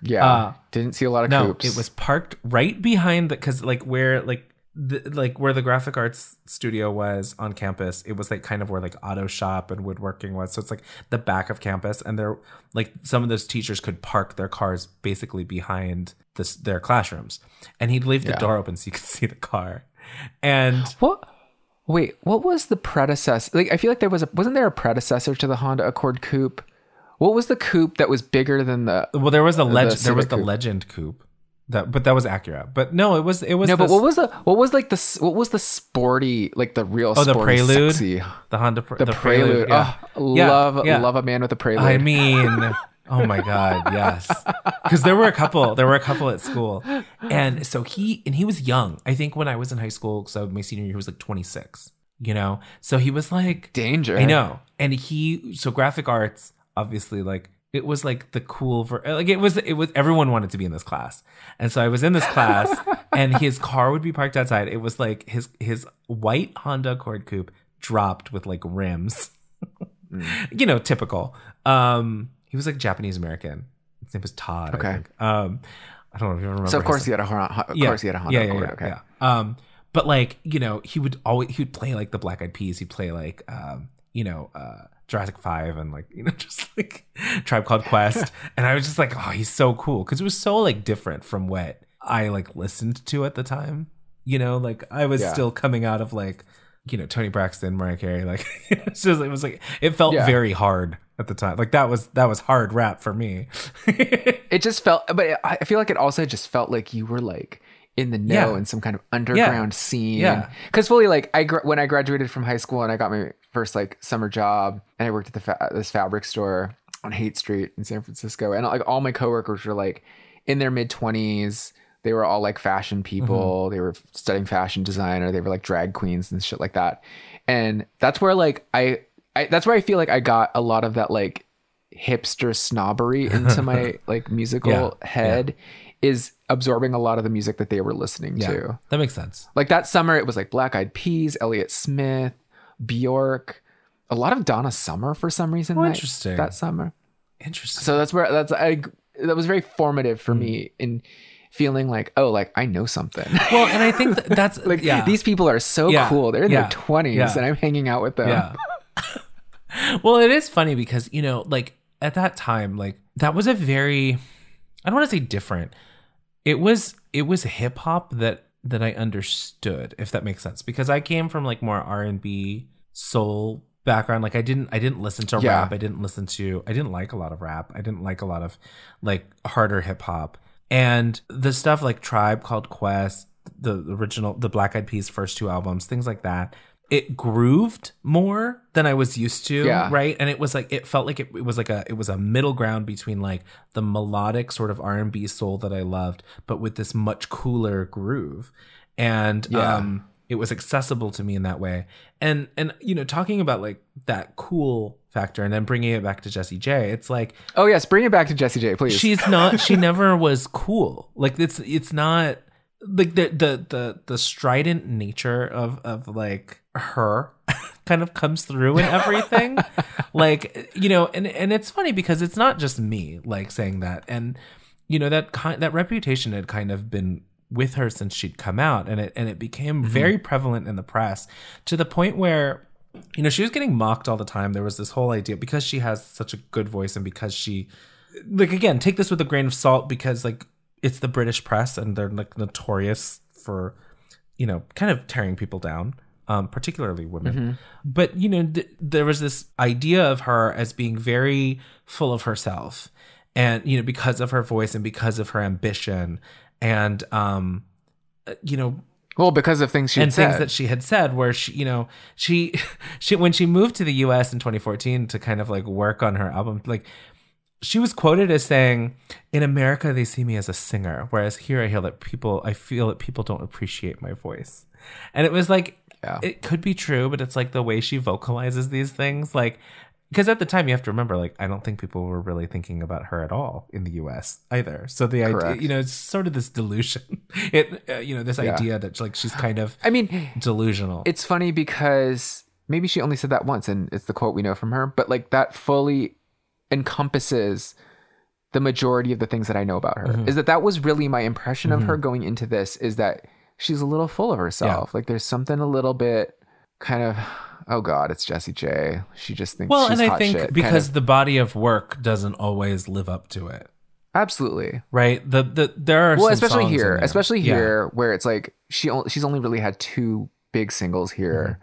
Yeah. Uh, Didn't see a lot of No, coops. it was parked right behind the because like where like the, like where the graphic arts studio was on campus. It was like kind of where like auto shop and woodworking was. So it's like the back of campus, and there like some of those teachers could park their cars basically behind this their classrooms, and he'd leave the Yeah. door open so you could see the car. And What? Wait, what was the predecessor? Like, I feel like there was a wasn't there a predecessor to the Honda Accord coupe? What was the coupe that was bigger than the? well, there was the legend. There was the coupe. legend coupe. That, but that was Acura. But no, it was it was No, but what was the what was like the what was the sporty like the real oh the sporty, Prelude, sexy, the Honda Pre- the, Prelude. yeah. Oh, Yeah, love yeah. love a man with a Prelude. I mean, oh my god, yes. Because there were a couple, there were a couple at school, and so he and he was young. I think when I was in high school, so my senior year, he was like 26. You know, so he was like, Danger. I know, and he so graphic arts, obviously, like it was like the cool ver- like it was it was everyone wanted to be in this class, and so I was in this class, and his car would be parked outside. It was like his his white Honda Accord coupe dropped with like rims you know, typical. Um, he was like Japanese American. His name was Todd. Okay. I. Um, I don't know if you remember. So of course he had a Honda. Of course he had a Honda yeah, yeah, Accord. yeah, okay. yeah. Um, but like you know, he would always he would play like the Black Eyed Peas. He'd play like um, you know, uh, Jurassic Five and like you know, just like Tribe Called Quest. and I was just like, oh, he's so cool because it was so like different from what I like listened to at the time. You know, like I was Yeah. still coming out of like you know Toni Braxton, Mariah Carey. Like it's just it was like it felt Yeah. very hard at the time. Like that was that was hard rap for me. It just felt, but I feel like it also just felt like you were like in the know Yeah. in some kind of underground scene. Yeah. Because fully, like I gr- when I graduated from high school and I got my first like summer job and I worked at the fa- this fabric store on Haight Street in San Francisco, and like all my coworkers were like in their mid twenties. They were all like fashion mm-hmm. people. They were studying fashion design, or they were like drag queens and shit like that. And that's where like I, I that's where I feel like I got a lot of that like hipster snobbery into my like musical Yeah, head is absorbing a lot of the music that they were listening yeah, to. that makes sense. Like that summer, it was like Black Eyed Peas, Elliott Smith, Bjork, a lot of Donna Summer for some reason. Oh, that, interesting. That summer. Interesting. So that's where that's I that was very formative for hmm. me in feeling like oh like I know something. well, and I think that that's like yeah. these people are so Yeah, cool. They're in their twenties and I'm hanging out with them. Yeah. well, it is funny because, you know, like at that time, like that was a very I don't want to say different. It was it was hip hop that that I understood, if that makes sense. Because I came from like more R and B soul background. Like I didn't I didn't listen to Yeah. rap. I didn't listen to I didn't like a lot of rap. I didn't like a lot of like harder hip hop. And the stuff like Tribe called Quest, the original the Black Eyed Peas first two albums, things like that. It grooved more than I was used to, Yeah. right? And it was like it felt like it, it was like a it was a middle ground between like the melodic sort of R and B soul that I loved, but with this much cooler groove. And Yeah. um it was accessible to me in that way. And and you know, talking about like that cool factor and then bringing it back to Jessie J, it's like Oh yes, bring it back to Jessie J, please. she's not she never was cool like it's it's not like the the the the strident nature of of like her kind of comes through in everything. Like you know and and it's funny because it's not just me like saying that. And you know that kind that reputation had kind of been with her since she'd come out and it and it became mm-hmm. very prevalent in the press to the point where you know she was getting mocked all the time. There was this whole idea because she has such a good voice and because she like again take this with a grain of salt because like it's the british press and they're like notorious for you know kind of tearing people down um particularly women. But you know th- there was this idea of her as being very full of herself and you know because of her voice and because of her ambition and um uh, you know well because of things she and said. things that she had said where she you know she she when she moved to the US in 2014 to kind of like work on her album like she was quoted as saying in America they see me as a singer whereas here I hear that people I feel that people don't appreciate my voice. And it was like Yeah. it could be true but it's like the way she vocalizes these things like because at the time you have to remember like i don't think people were really thinking about her at all in the us either so the idea you know it's sort of this delusion it uh, you know this Yeah. idea that like she's kind of I mean, delusional it's funny because maybe she only said that once and it's the quote we know from her, but like that fully encompasses the majority of the things that I know about her. Mm-hmm. Is that that was really my impression of her going into this is that she's a little full of herself. Like there's something a little bit kind of oh god, it's Jessie J. She just thinks well and i think shit, kind because of. the body of work doesn't always live up to it absolutely. right the the there are Well, especially here, especially Yeah. here where it's like she only, she's only really had two big singles here.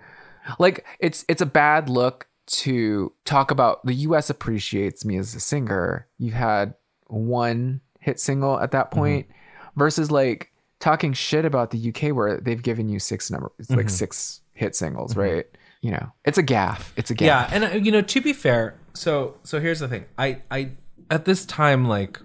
Mm-hmm. Like it's it's a bad look to talk about the US appreciates me as a singer. You've had one hit single at that Mm-hmm. point, versus like talking shit about the UK where they've given you six number, it's like Mm-hmm. six hit singles, right? You know, it's a gaffe. It's a gaffe. Yeah, and uh, you know, to be fair, so so here's the thing. I I at this time like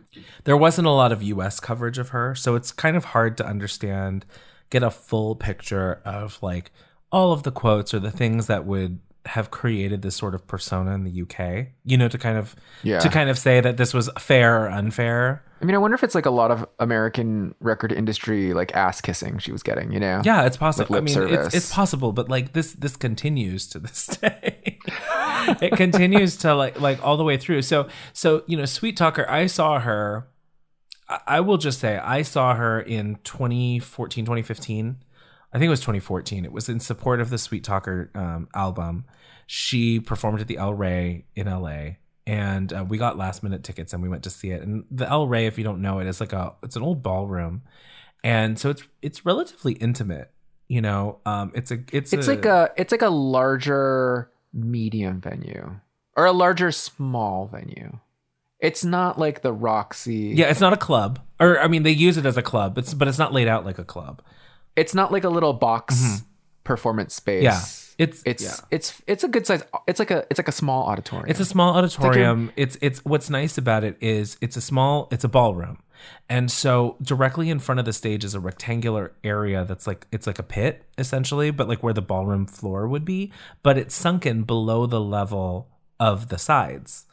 there wasn't a lot of US coverage of her, so it's kind of hard to understand get a full picture of like all of the quotes or the things that would have created this sort of persona in the UK. You know, to kind of Yeah. to kind of say that this was fair or unfair. I mean, I wonder if it's like a lot of American record industry like ass kissing she was getting, you know? Yeah, it's possible. I mean, service. it's, it's possible, but like this this continues to this day. it continues to like like all the way through. So so you know, Sweet Talker, I saw her. I, I will just say I saw her in 2014, 2015. I think it was 2014. It was in support of the Sweet Talker um, album. She performed at the El Rey in LA, and uh, we got last minute tickets and we went to see it. And the El Rey, if you don't know it, is like a it's an old ballroom, and so it's it's relatively intimate. You know, um, it's a it's It's like a it's like a larger medium venue or a larger small venue. It's not like the Roxy. yeah, it's not a club, or I mean, they use it as a club. It's but it's not laid out like a club. It's not like a little box performance space. Mm-hmm. Yeah, it's It's yeah. it's it's a good size. It's like a it's like a small auditorium. It's a small auditorium. It's, it's what's nice about it is it's a small it's a ballroom. And so directly in front of the stage is a rectangular area that's like it's like a pit essentially, but like where the ballroom floor would be, but it's sunken below the level of the sides.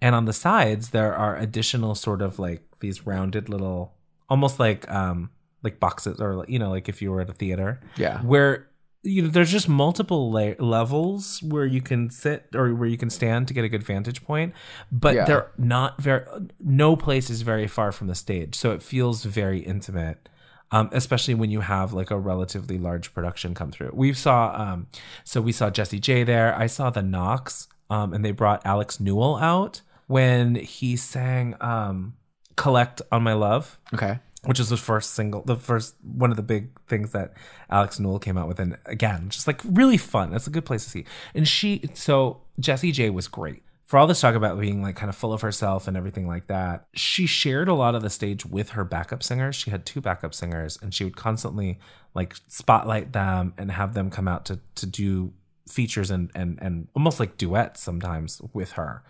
And on the sides there are additional sort of like these rounded little almost like um like boxes or you know like if you were at a theater Yeah. where you know there's just multiple la- levels where you can sit or where you can stand to get a good vantage point but Yeah. they're not very no place is very far from the stage so it feels very intimate um, especially when you have like a relatively large production come through we saw um, so we saw jessie j there i saw the Knocks um, and they brought alex newell out when he sang um, collect on my love okay. Which is the first single, the first one of the big things that Alex Newell came out with, and again, just like really fun. That's a good place to see. And she, so Jessie J was great for all this talk about being like kind of full of herself and everything like that. She shared a lot of the stage with her backup singers. She had two backup singers, and she would constantly like spotlight them and have them come out to to do features and and and almost like duets sometimes with her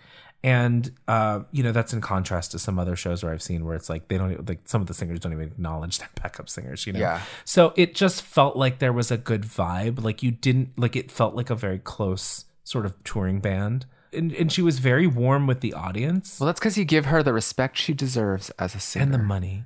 and uh, you know that's in contrast to some other shows where I've seen where it's like they don't like some of the singers don't even acknowledge their backup singers, you know. Yeah. So it just felt like there was a good vibe. Like you didn't like it felt like a very close sort of touring band, and and she was very warm with the audience Well, that's because you give her the respect she deserves as a singer. and the money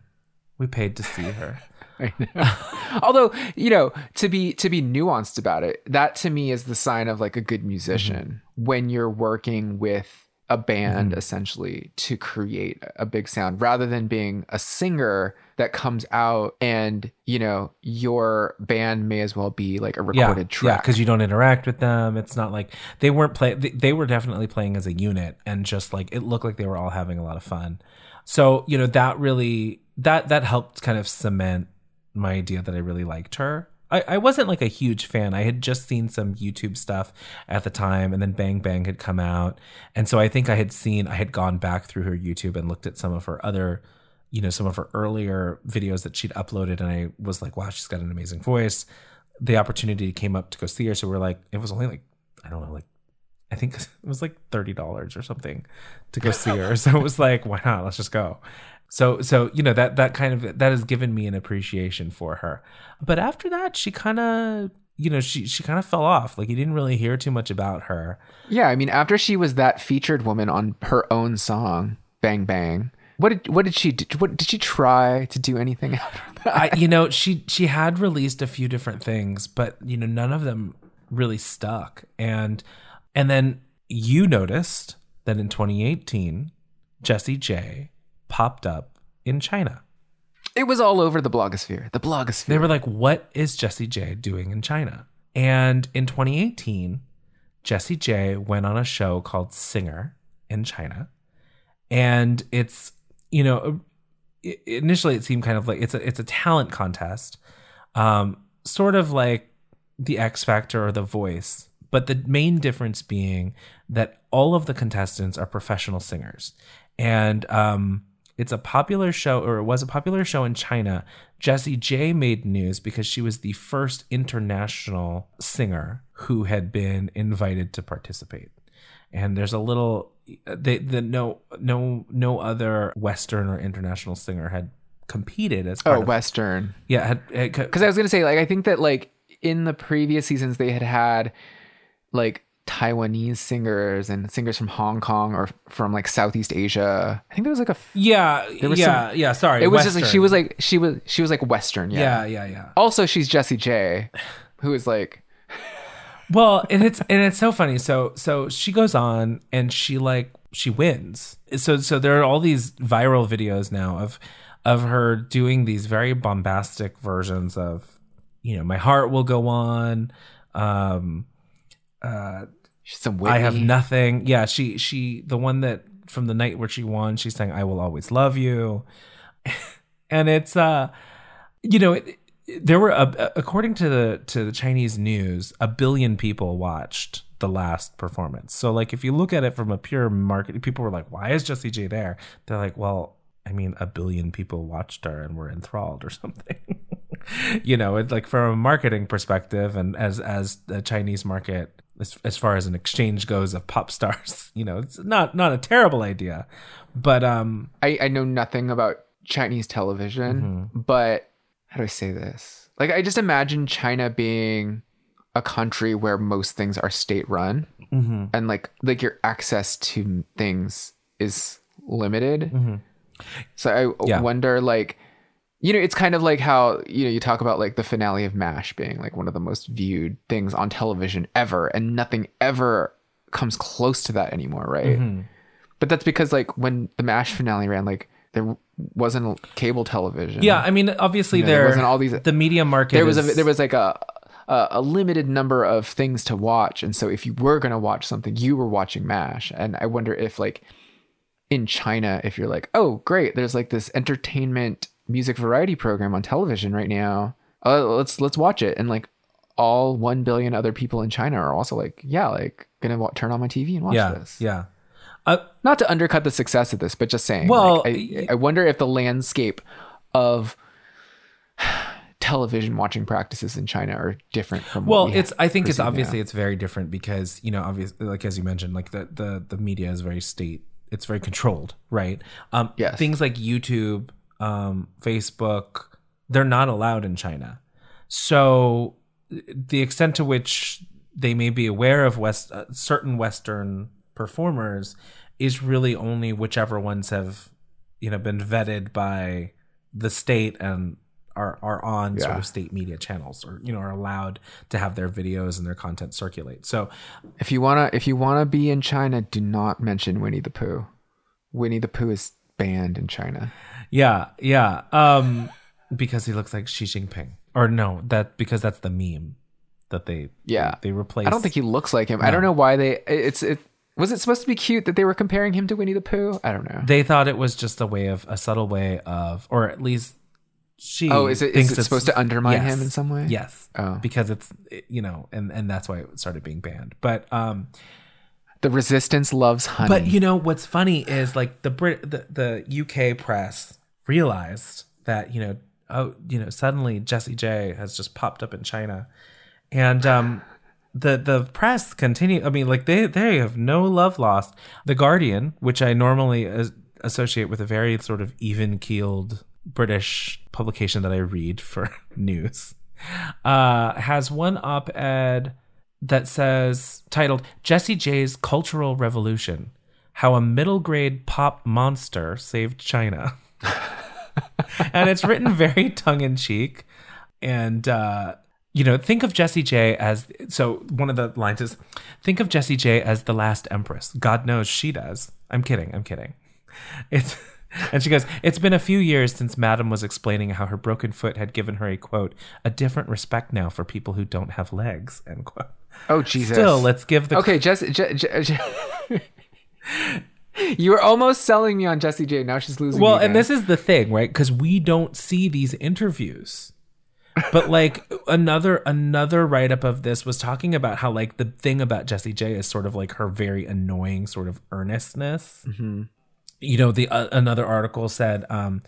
we paid to see her. Although, you know, to be to be nuanced about it, that to me is the sign of like a good musician when you're working with a band mm-hmm. essentially to create a big sound rather than being a singer that comes out and, you know, your band may as well be like a recorded yeah, track. because you don't interact with them. It's not like they weren't play. They, they were definitely playing as a unit, and just like it looked like they were all having a lot of fun. So you know that really that that helped kind of cement my idea that I really liked her. I, I wasn't like a huge fan. I had just seen some YouTube stuff at the time, and then Bang Bang had come out, and so I think I had seen I had gone back through her YouTube and looked at some of her other you know some of her earlier videos that she'd uploaded and i was like wow she's got an amazing voice. The opportunity came up to go see her so we're like it was only like i don't know like i think it was like $30 or something to go see her. So it was like why not? Let's just go so so you know that that kind of that has given me an appreciation for her but after that she kind of you know she she kind of fell off like you didn't really hear too much about her yeah, I mean, after she was that featured woman on her own song, Bang Bang, what did what did she do? What did she try to do anything after that? I, you know, she she had released a few different things, but you know, none of them really stuck. And and then you noticed that in 2018, Jessie J popped up in China. It was all over the blogosphere. The blogosphere. They were like, "What is Jessie J doing in China?" And in 2018, Jessie J went on a show called Singer in China, and it's you know initially it seemed kind of like it's a it's a talent contest, um, sort of like the X Factor or The Voice, but the main difference being that all of the contestants are professional singers, and um, it's a popular show, or it was a popular show in China. Jessie J made news because she was the first international singer who had been invited to participate. And there's a little, they, the no, no, no other Western or international singer had competed as part Oh, of, Western. yeah, Because I was gonna say, like, I think that like in the previous seasons they had had like Taiwanese singers and singers from Hong Kong or from like Southeast Asia. I think there was like a. f- yeah, was yeah, yeah. Sorry, It was just like she was like she was she was like Western. Yeah. yeah, yeah, yeah. Also, she's Jessie J, who is like Well, and it's and it's so funny. So so she goes on and she like she wins. So so there are all these viral videos now of of her doing these very bombastic versions of you know my heart will go on. Um, she's some Whitney. I have nothing. Yeah, she she the one that from the night where she won, she's saying I will always love you. and it's uh you know, it, there were a, according to the to the Chinese news, a billion people watched the last performance. So like if you look at it from a pure market, people were like, "Why is Jessie J there?" They're like, "Well, I mean, a billion people watched her and were enthralled or something." you know, it's like from a marketing perspective, and as as the Chinese market, as, as far as an exchange goes of pop stars, you know, it's not not a terrible idea, but um, I, I know nothing about Chinese television, mm-hmm. but how do I say this? Like, I just imagine China being a country where most things are state run, mm-hmm. and like like your access to things is limited. Mm-hmm. So I Yeah. wonder, like, you know, it's kind of like how you know you talk about like the finale of Mash being like one of the most viewed things on television ever, and nothing ever comes close to that anymore, right? Mm-hmm. But that's because like when the Mash finale ran, like there wasn't cable television. yeah, I mean, obviously You know, there there wasn't all these- the media market. there was a there was like a, a a limited number of things to watch, and so if you were gonna watch something, you were watching Mash. And I wonder if like in China, if you're like, oh great, there's like this entertainment music variety program on television right now. Uh, let's let's watch it, and like all one billion other people in China are also like, yeah, like gonna wa- turn on my TV and watch yeah, this. yeah. Uh, not to undercut the success of this, but just saying. Well, like, I, I wonder if the landscape of television watching practices in China are different from. what well we it's i think it's perceive now. obviously it's very different because you know obviously like as you mentioned like the the, the media is very state it's very controlled right um Yes. things like youtube um facebook they're not allowed in china so the extent to which they may be aware of west uh, certain western performers is really only whichever ones have you know been vetted by the state and are are on sort of state media channels or you know are allowed to have their videos and their content circulate. So If you wanna, if you wanna be in China, do not mention Winnie the Pooh. Winnie the Pooh is banned in China. Yeah, yeah, um, because he looks like Xi Jinping, or no, that because that's the meme that they Yeah. they, replace. I don't think he looks like him. I don't know why they. It's it. Was it supposed to be cute that they were comparing him to Winnie the Pooh? I don't know. they thought it was just a way of a subtle way of, or at least she. Oh, is it, is it supposed to undermine yes. him in some way? Yes, Oh. because it's you know, and and that's why it started being banned. But um, The resistance loves honey. But you know what's funny is like the Brit the, the UK press realized that you know oh you know suddenly Jessie J has just popped up in China, and um the the press continue. I mean like they they have no love lost. The Guardian, which I normally as- associate with a very sort of even keeled British publication that I read for news, uh, has one op ed that says titled Jessie J's Cultural Revolution How a Middle Grade Pop Monster Saved China. and it's written very tongue in cheek. And, uh, you know, think of Jessie J as so one of the lines is think of Jessie J as the last empress. God knows she does. I'm kidding. I'm kidding. It's and she goes, It's been a few years since Madam was explaining how her broken foot had given her a quote, a different respect now for people who don't have legs, end quote. oh Jesus. Still, let's give the Okay, Jessie. Je- Je- Je- you were almost selling me on Jessie J. Now she's losing. Well, me and this is the thing, right? Because we don't see these interviews. But like another another write up of this was talking about how like the thing about Jessie J is sort of like her very annoying sort of earnestness. you know, the uh, another article said, um,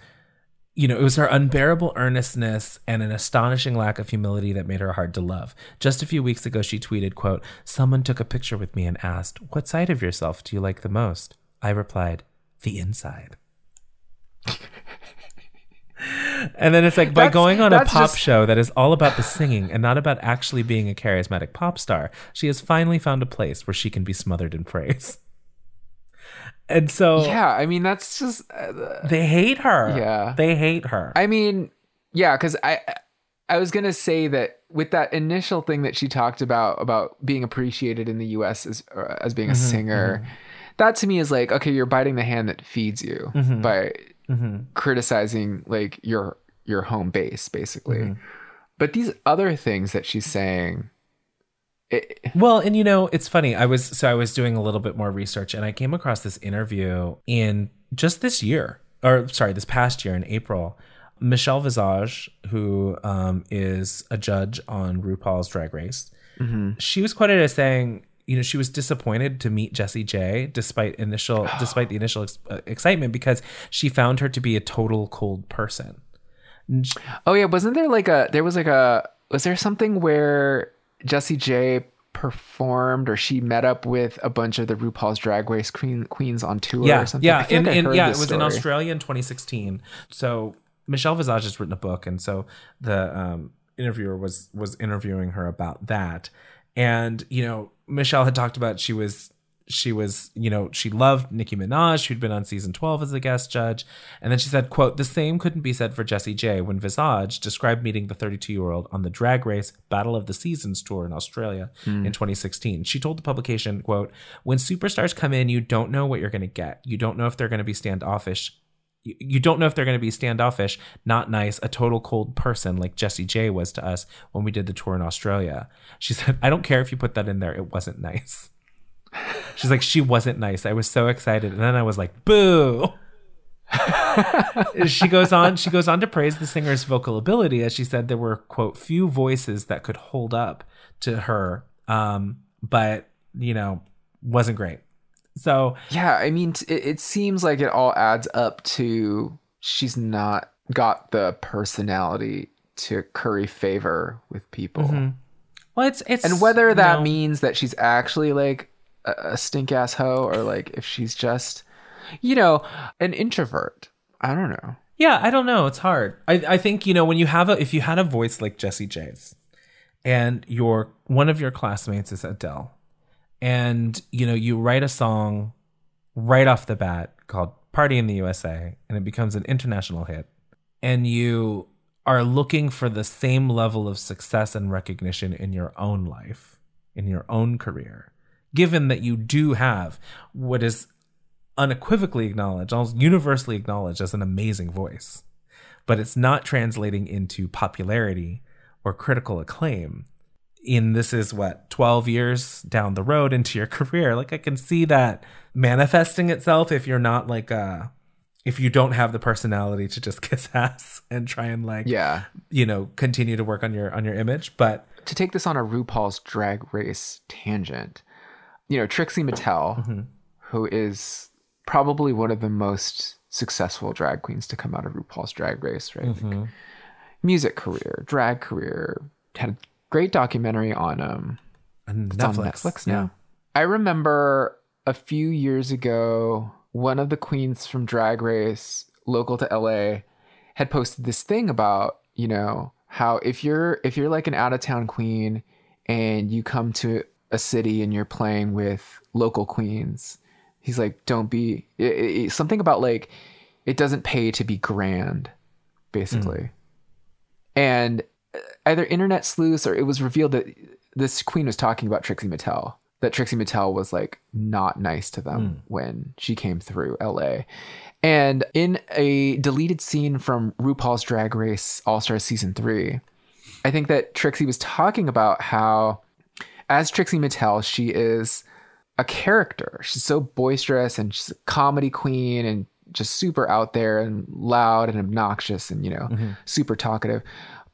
you know, it was her unbearable earnestness and an astonishing lack of humility that made her hard to love. Just a few weeks ago, she tweeted, quote, Someone took a picture with me and asked, What side of yourself do you like the most? I replied, The inside. and then it's like by That's- going on a pop just- show that is all about the singing and not about actually being a charismatic pop star, she has finally found a place where she can be smothered in praise. And so Yeah, I mean that's just. Uh, they hate her. Yeah. They hate her. I mean, yeah, because I I was gonna say that with that initial thing that she talked about about being appreciated in the U.S. as uh, as being a singer, that to me is like okay, you're biting the hand that feeds you mm-hmm. by mm-hmm. criticizing like your your home base basically. Mm-hmm. But these other things that she's saying, it, Well, and you know, it's funny. I was so I was doing a little bit more research and I came across this interview in just this year, or sorry, this past year in April. Michelle Visage, who um, is a judge on RuPaul's Drag Race, she was quoted as saying, you know, she was disappointed to meet Jessie J, despite initial, despite the initial ex- uh, excitement, because she found her to be a total cold person. Oh yeah, wasn't there like a there was like a was there something where Jessie J performed or she met up with a bunch of the RuPaul's Drag Race queen, queens on tour yeah, or something? Yeah, in, like in, yeah, it was in. Australia in 2016. So Michelle Visage has written a book, and so the um, interviewer was was interviewing her about that. And you know, Michelle had talked about she was she was you know she loved Nicki Minaj, who'd been on season 12 as a guest judge, and then she said, "quote The same couldn't be said for Jessie J when Visage described meeting the 32 year old on the Drag Race Battle of the Seasons tour in Australia hmm. in 2016. She told the publication, "quote When superstars come in, you don't know what you're going to get. You don't know if they're going to be standoffish." You- don't know if they're going to be standoffish, not nice, a total cold person like Jessie J was to us when we did the tour in Australia. She said, I don't care if you put that in there. It wasn't nice. She's like, she wasn't nice. I was so excited. And then I was like, boo. she goes on, she goes on to praise the singer's vocal ability. As she said, there were, quote, few voices that could hold up to her. Um, but, you know, wasn't great. So Yeah, I mean, it, it seems like it all adds up to she's not got the personality to curry favor with people. Mm-hmm. well it's it's And whether that know- means that she's actually like a, a stink ass hoe or like if she's just, you know, an introvert. I don't know. Yeah, I don't know. It's hard. I, I think, you know, when you have a if you had a voice like Jessie J's and your one of your classmates is Adele, and you know, you write a song right off the bat called Party in the USA and it becomes an international hit, and you are looking for the same level of success and recognition in your own life, in your own career, given that you do have what is unequivocally acknowledged, almost universally acknowledged as an amazing voice, but it's not translating into popularity or critical acclaim. In this is what 12 years down the road into your career. Like I can see that manifesting itself if you're not like uh if you don't have the personality to just kiss ass and try and like Yeah. you know continue to work on your on your image. But To take this on a RuPaul's drag race tangent, you know, Trixie Mattel, who is probably one of the most successful drag queens to come out of RuPaul's drag race, right? Like, music career, drag career, had a great documentary on um and It's on Netflix now. I remember a few years ago, one of the queens from Drag Race, local to LA, had posted this thing about, you know, how if you're if you're like an out of town queen and you come to a city and you're playing with local queens, he's like, don't be it, it- something about like it doesn't pay to be grand, basically. And either internet sleuths or it was revealed that this queen was talking about Trixie Mattel. That Trixie Mattel was like not nice to them hmm. when she came through LA. And in a deleted scene from RuPaul's Drag Race All Stars season three, I think that Trixie was talking about how, as Trixie Mattel, she is a character. She's so boisterous and she's a comedy queen and just super out there and loud and obnoxious and, you know, mm-hmm. super talkative.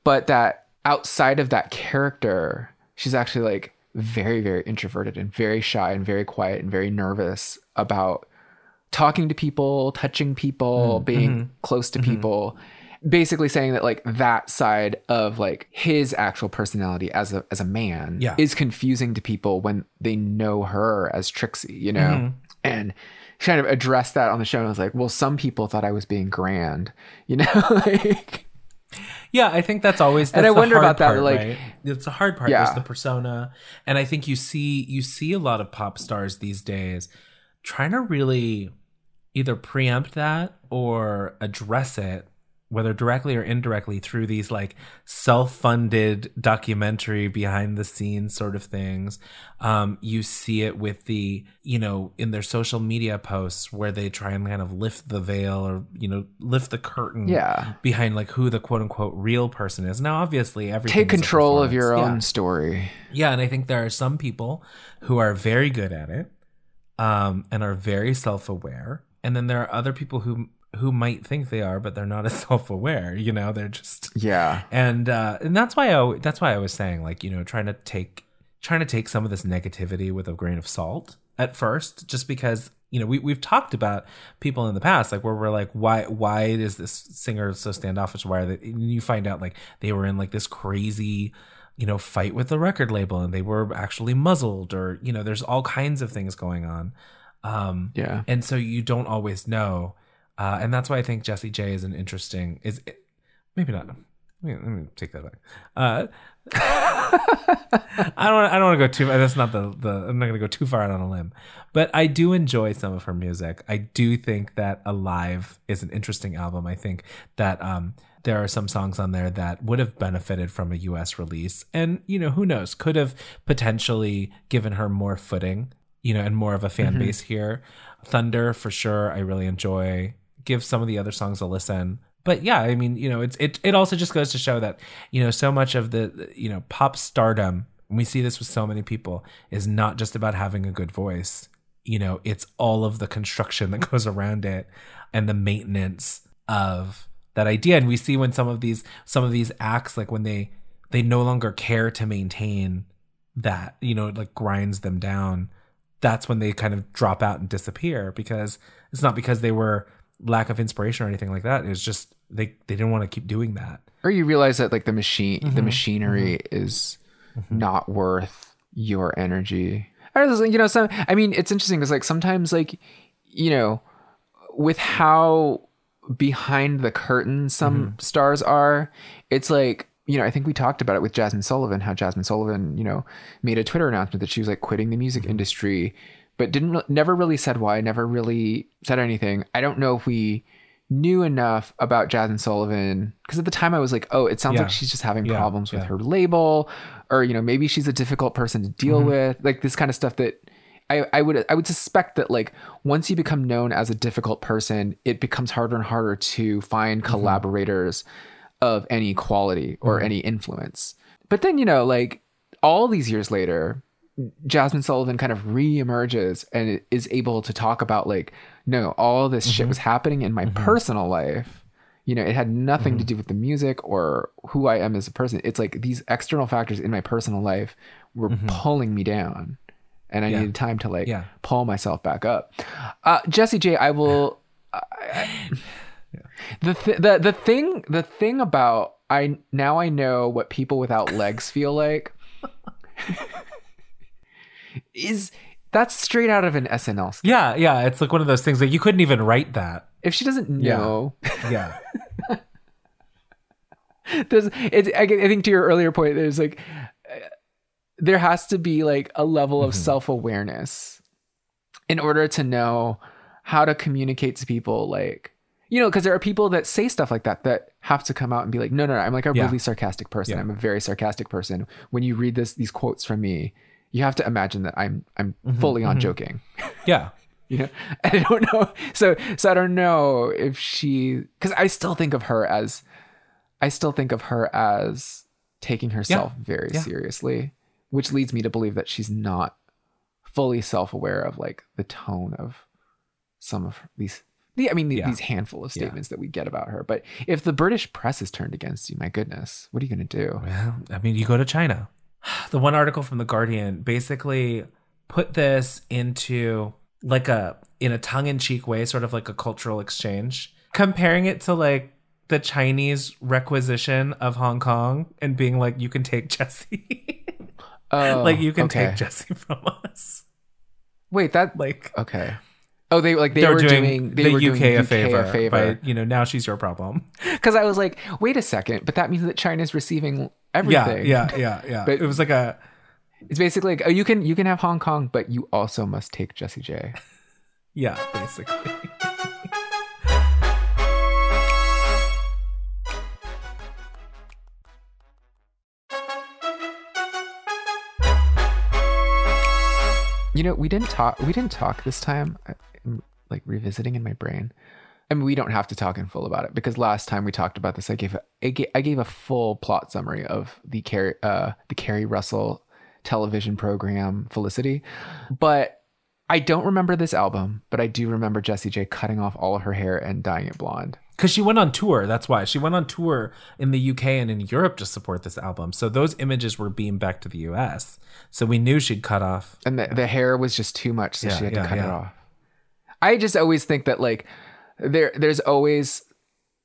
But that outside of that character, she's actually like very, very introverted and very shy and very quiet and very nervous about talking to people, touching people, hmm. being mm-hmm. close to mm-hmm. people. Basically saying that like that side of like his actual personality as a as a man Yeah. is confusing to people when they know her as Trixie, you know? Mm-hmm. And she kind of addressed that on the show and was like, well, some people thought I was being grand, you know? like Yeah, I think that's always. And that's I the wonder about that, part, like- right? it's the hard part. Yeah. There's the persona, and I think you see you see a lot of pop stars these days trying to really either preempt that or address it, whether directly or indirectly, through these like self-funded documentary behind the scenes sort of things. Um, you see it with the you know in their social media posts where they try and kind of lift the veil or you know lift the curtain Yeah. behind like who the quote unquote real person is. Now, obviously, everything take control of your own story. Yeah. yeah, and I think there are some people who are very good at it, um, and are very self aware, and then there are other people who who might think they are, but they're not as self aware. You know, they're just Yeah. and uh, and that's why I that's why I was saying like you know trying to take trying to take some of this negativity with a grain of salt at first, just because you know we we've talked about people in the past like where we're like why why is this singer so standoffish? Why are they? And you find out like they were in like this crazy you know fight with the record label and they were actually muzzled or you know there's all kinds of things going on. Um, Yeah. and so you don't always know uh, and that's why i think jessie j is an interesting is it, maybe not. Let me, let me take that back. Uh, i don't i don't want to go too that's not the, the i'm not going to go too far out on a limb. But i do enjoy some of her music. I do think that alive is an interesting album. I think that um there are some songs on there that would have benefited from a US release. And you know who knows? Could have potentially given her more footing you know and more of a fan base here. Thunder for sure i really enjoy give some of the other songs a listen. But yeah i mean you know it's it, it also just goes to show that you know so much of the you know pop stardom we see this with so many people is not just about having a good voice. You know it's all of the construction that goes around it and the maintenance of that idea. And we see when some of these some of these acts like when they they no longer care to maintain that you know it like grinds them down that's when they kind of drop out and disappear because it's not because they were lack of inspiration or anything like that it's just they they didn't want to keep doing that Or you realize that like the machine, Mm-hmm. the machinery is not worth your energy. I was like, you know, some. I mean, it's interesting because like sometimes like, you know, with how behind the curtain some Mm-hmm. stars are, it's like you know, I think we talked about it with Jazmine Sullivan, how Jazmine Sullivan, you know, made a Twitter announcement that she was like quitting the music Mm-hmm. industry, but didn't never really said why, never really said anything. I don't know if we knew enough about Jazmine Sullivan because at the time I was like, oh, it sounds Yeah. like she's just having Yeah, problems with yeah. her label, or you know, maybe she's a difficult person to deal Mm-hmm. with, like this kind of stuff that. I, I would I would suspect that like once you become known as a difficult person, it becomes harder and harder to find Mm-hmm. collaborators of any quality or any influence. But then, you know, like all these years later, Jazmine Sullivan kind of re-emerges and is able to talk about like, no, all this shit mm-hmm. was happening in my mm-hmm. personal life. You know, it had nothing to mm-hmm. do with the music or who I am as a person. It's like these external factors in my personal life were pulling me down. And I Yeah. needed time to like Yeah. pull myself back up. Uh, Jessie J, I will I- the th- the the thing the thing about I now I know what people without legs feel like is that's straight out of an SNL. yeah yeah it's like one of those things that you couldn't even write that If she doesn't know, yeah yeah. there's it's I, I think to your earlier point, there's like uh, there has to be like a level of self awareness in order to know how to communicate to people like you know because there are people that say stuff like that that have to come out and be like no no, no i'm like a Yeah. really sarcastic person Yeah. i'm a very sarcastic person when you read this these quotes from me you have to imagine that i'm i'm mm-hmm, fully on mm-hmm. joking yeah you know and i don't know so so i don't know if she because i still think of her as i still think of her as taking herself very Yeah. seriously which leads me to believe that she's not fully self-aware of like the tone of some of these the, I mean, the, Yeah. these handful of statements that we get about her. But if the British press is turned against you, my goodness, what are you going to do? Well, I mean, you go to China. The one article from The Guardian basically put this into like a in a tongue-in-cheek way, sort of like a cultural exchange, comparing it to like the Chinese requisition of Hong Kong and being like, you can take Jessie. Oh, like you can okay. take Jessie from us. Wait, that Like okay. Oh, they like they, were were doing, they the were UK, doing a favor, a favor. by you know now she's your problem. Because I was like, wait a second, but that means that China's receiving everything. Yeah, yeah, yeah, yeah. But- it was like a It's basically like, oh, you can you can have Hong Kong, but you also must take Jessie J. yeah, basically. You know, we didn't talk. We didn't talk this time. Like revisiting in my brain. I mean, we don't have to talk in full about it because last time we talked about this, I gave a, I gave, I gave a full plot summary of the Keri uh, the Keri Russell television program Felicity, but I don't remember this album. But I do remember Jessie J cutting off all of her hair and dyeing it blonde. Because she went on tour. That's why. She went on tour in the UK and in Europe to support this album. So those images were beamed back to the US. So we knew she'd cut off. and the, the hair was just too much so Yeah, she had to yeah, cut it off i just always think that like there there's always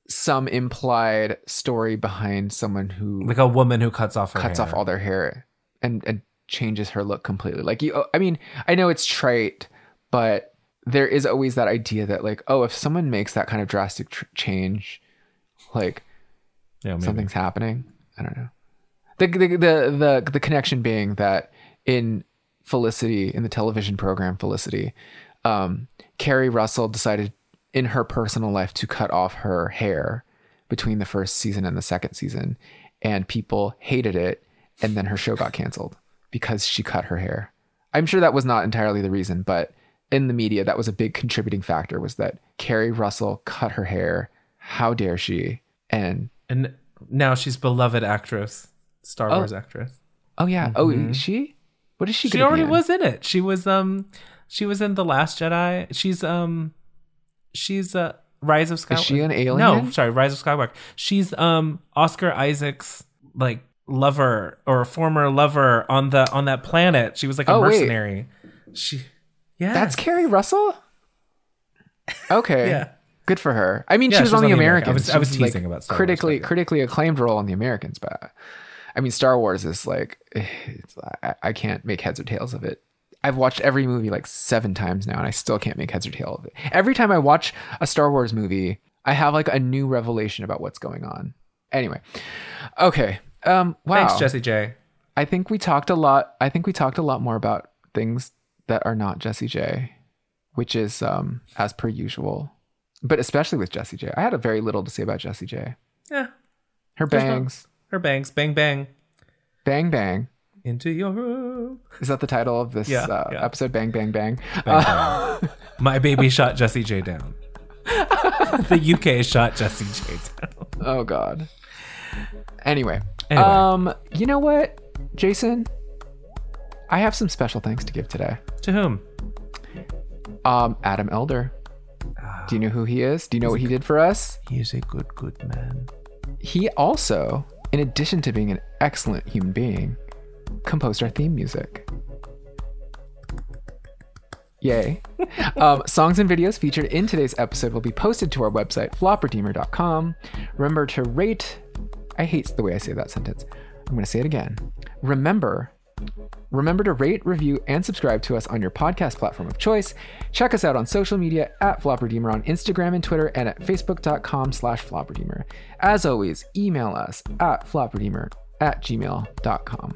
some implied story behind someone who Like a woman who cuts off her cuts hair. off all their hair and and changes her look completely like you i mean i know it's trite but there is always that idea that like oh if someone makes that kind of drastic tr- change like yeah, maybe. something's happening. I don't know. The, the the the the connection being that in Felicity in the television program Felicity, um, Keri Russell decided in her personal life to cut off her hair between the first season and the second season, and people hated it, and then her show got canceled because she cut her hair. I'm sure that was not entirely the reason, but in the media, that was a big contributing factor. Was that Keri Russell cut her hair? How dare she? And And now she's beloved actress, Star Oh. Wars actress. Oh yeah. Oh, is she? What is she? She already was in it. She was um she was in The Last Jedi. She's um she's uh Rise of Skywalker. Is she an alien? No, sorry, Rise of Skywalker. She's um Oscar Isaac's like lover or former lover on the on that planet. She was like a Oh, wait. mercenary. She Yeah. That's Keri Russell. Okay. Yeah. Good for her. I mean, Yeah, she was she on the Americans. I was- I was like, teasing about Star critically yeah. critically acclaimed role on the Americans, but I mean, Star Wars is like it's, I, I can't make heads or tails of it. I've watched every movie like seven times now, and I still can't make heads or tail of it. Every time I watch a Star Wars movie, I have like a new revelation about what's going on. Anyway, okay. Um, wow. Thanks, Jessie J. I think we talked a lot. I think we talked a lot more about things that are not Jessie J, which is um, as per usual, but especially with Jessie J. I had a very little to say about Jessie J. Yeah. Her There's no- bangs, Her bangs, bang bang. bang bang. Into your room. Is that the title of this Yeah, uh, yeah. episode? Bang bang bang. Bang, bang. My baby shot Jessie J down. the UK shot Jessie J down. Oh God. Anyway, Anyway. um, you know what, Jason? I have some special thanks to give today. To whom? Um, Adam Elder. Do you know who he is? Do you know what he did for us? He is a good, good man. He also, in addition to being an excellent human being, composed our theme music. Yay. um, songs and videos featured in today's episode will be posted to our website, flopredeemer.com. Remember to rate. I hate the way I say that sentence. I'm going to say it again. Remember. Remember to rate, review, and subscribe to us on your podcast platform of choice. Check us out on social media at FlopRedeemer on Instagram and Twitter and at facebook.com slash FlopRedeemer. As always, email us at FlopRedeemer at gmail.com.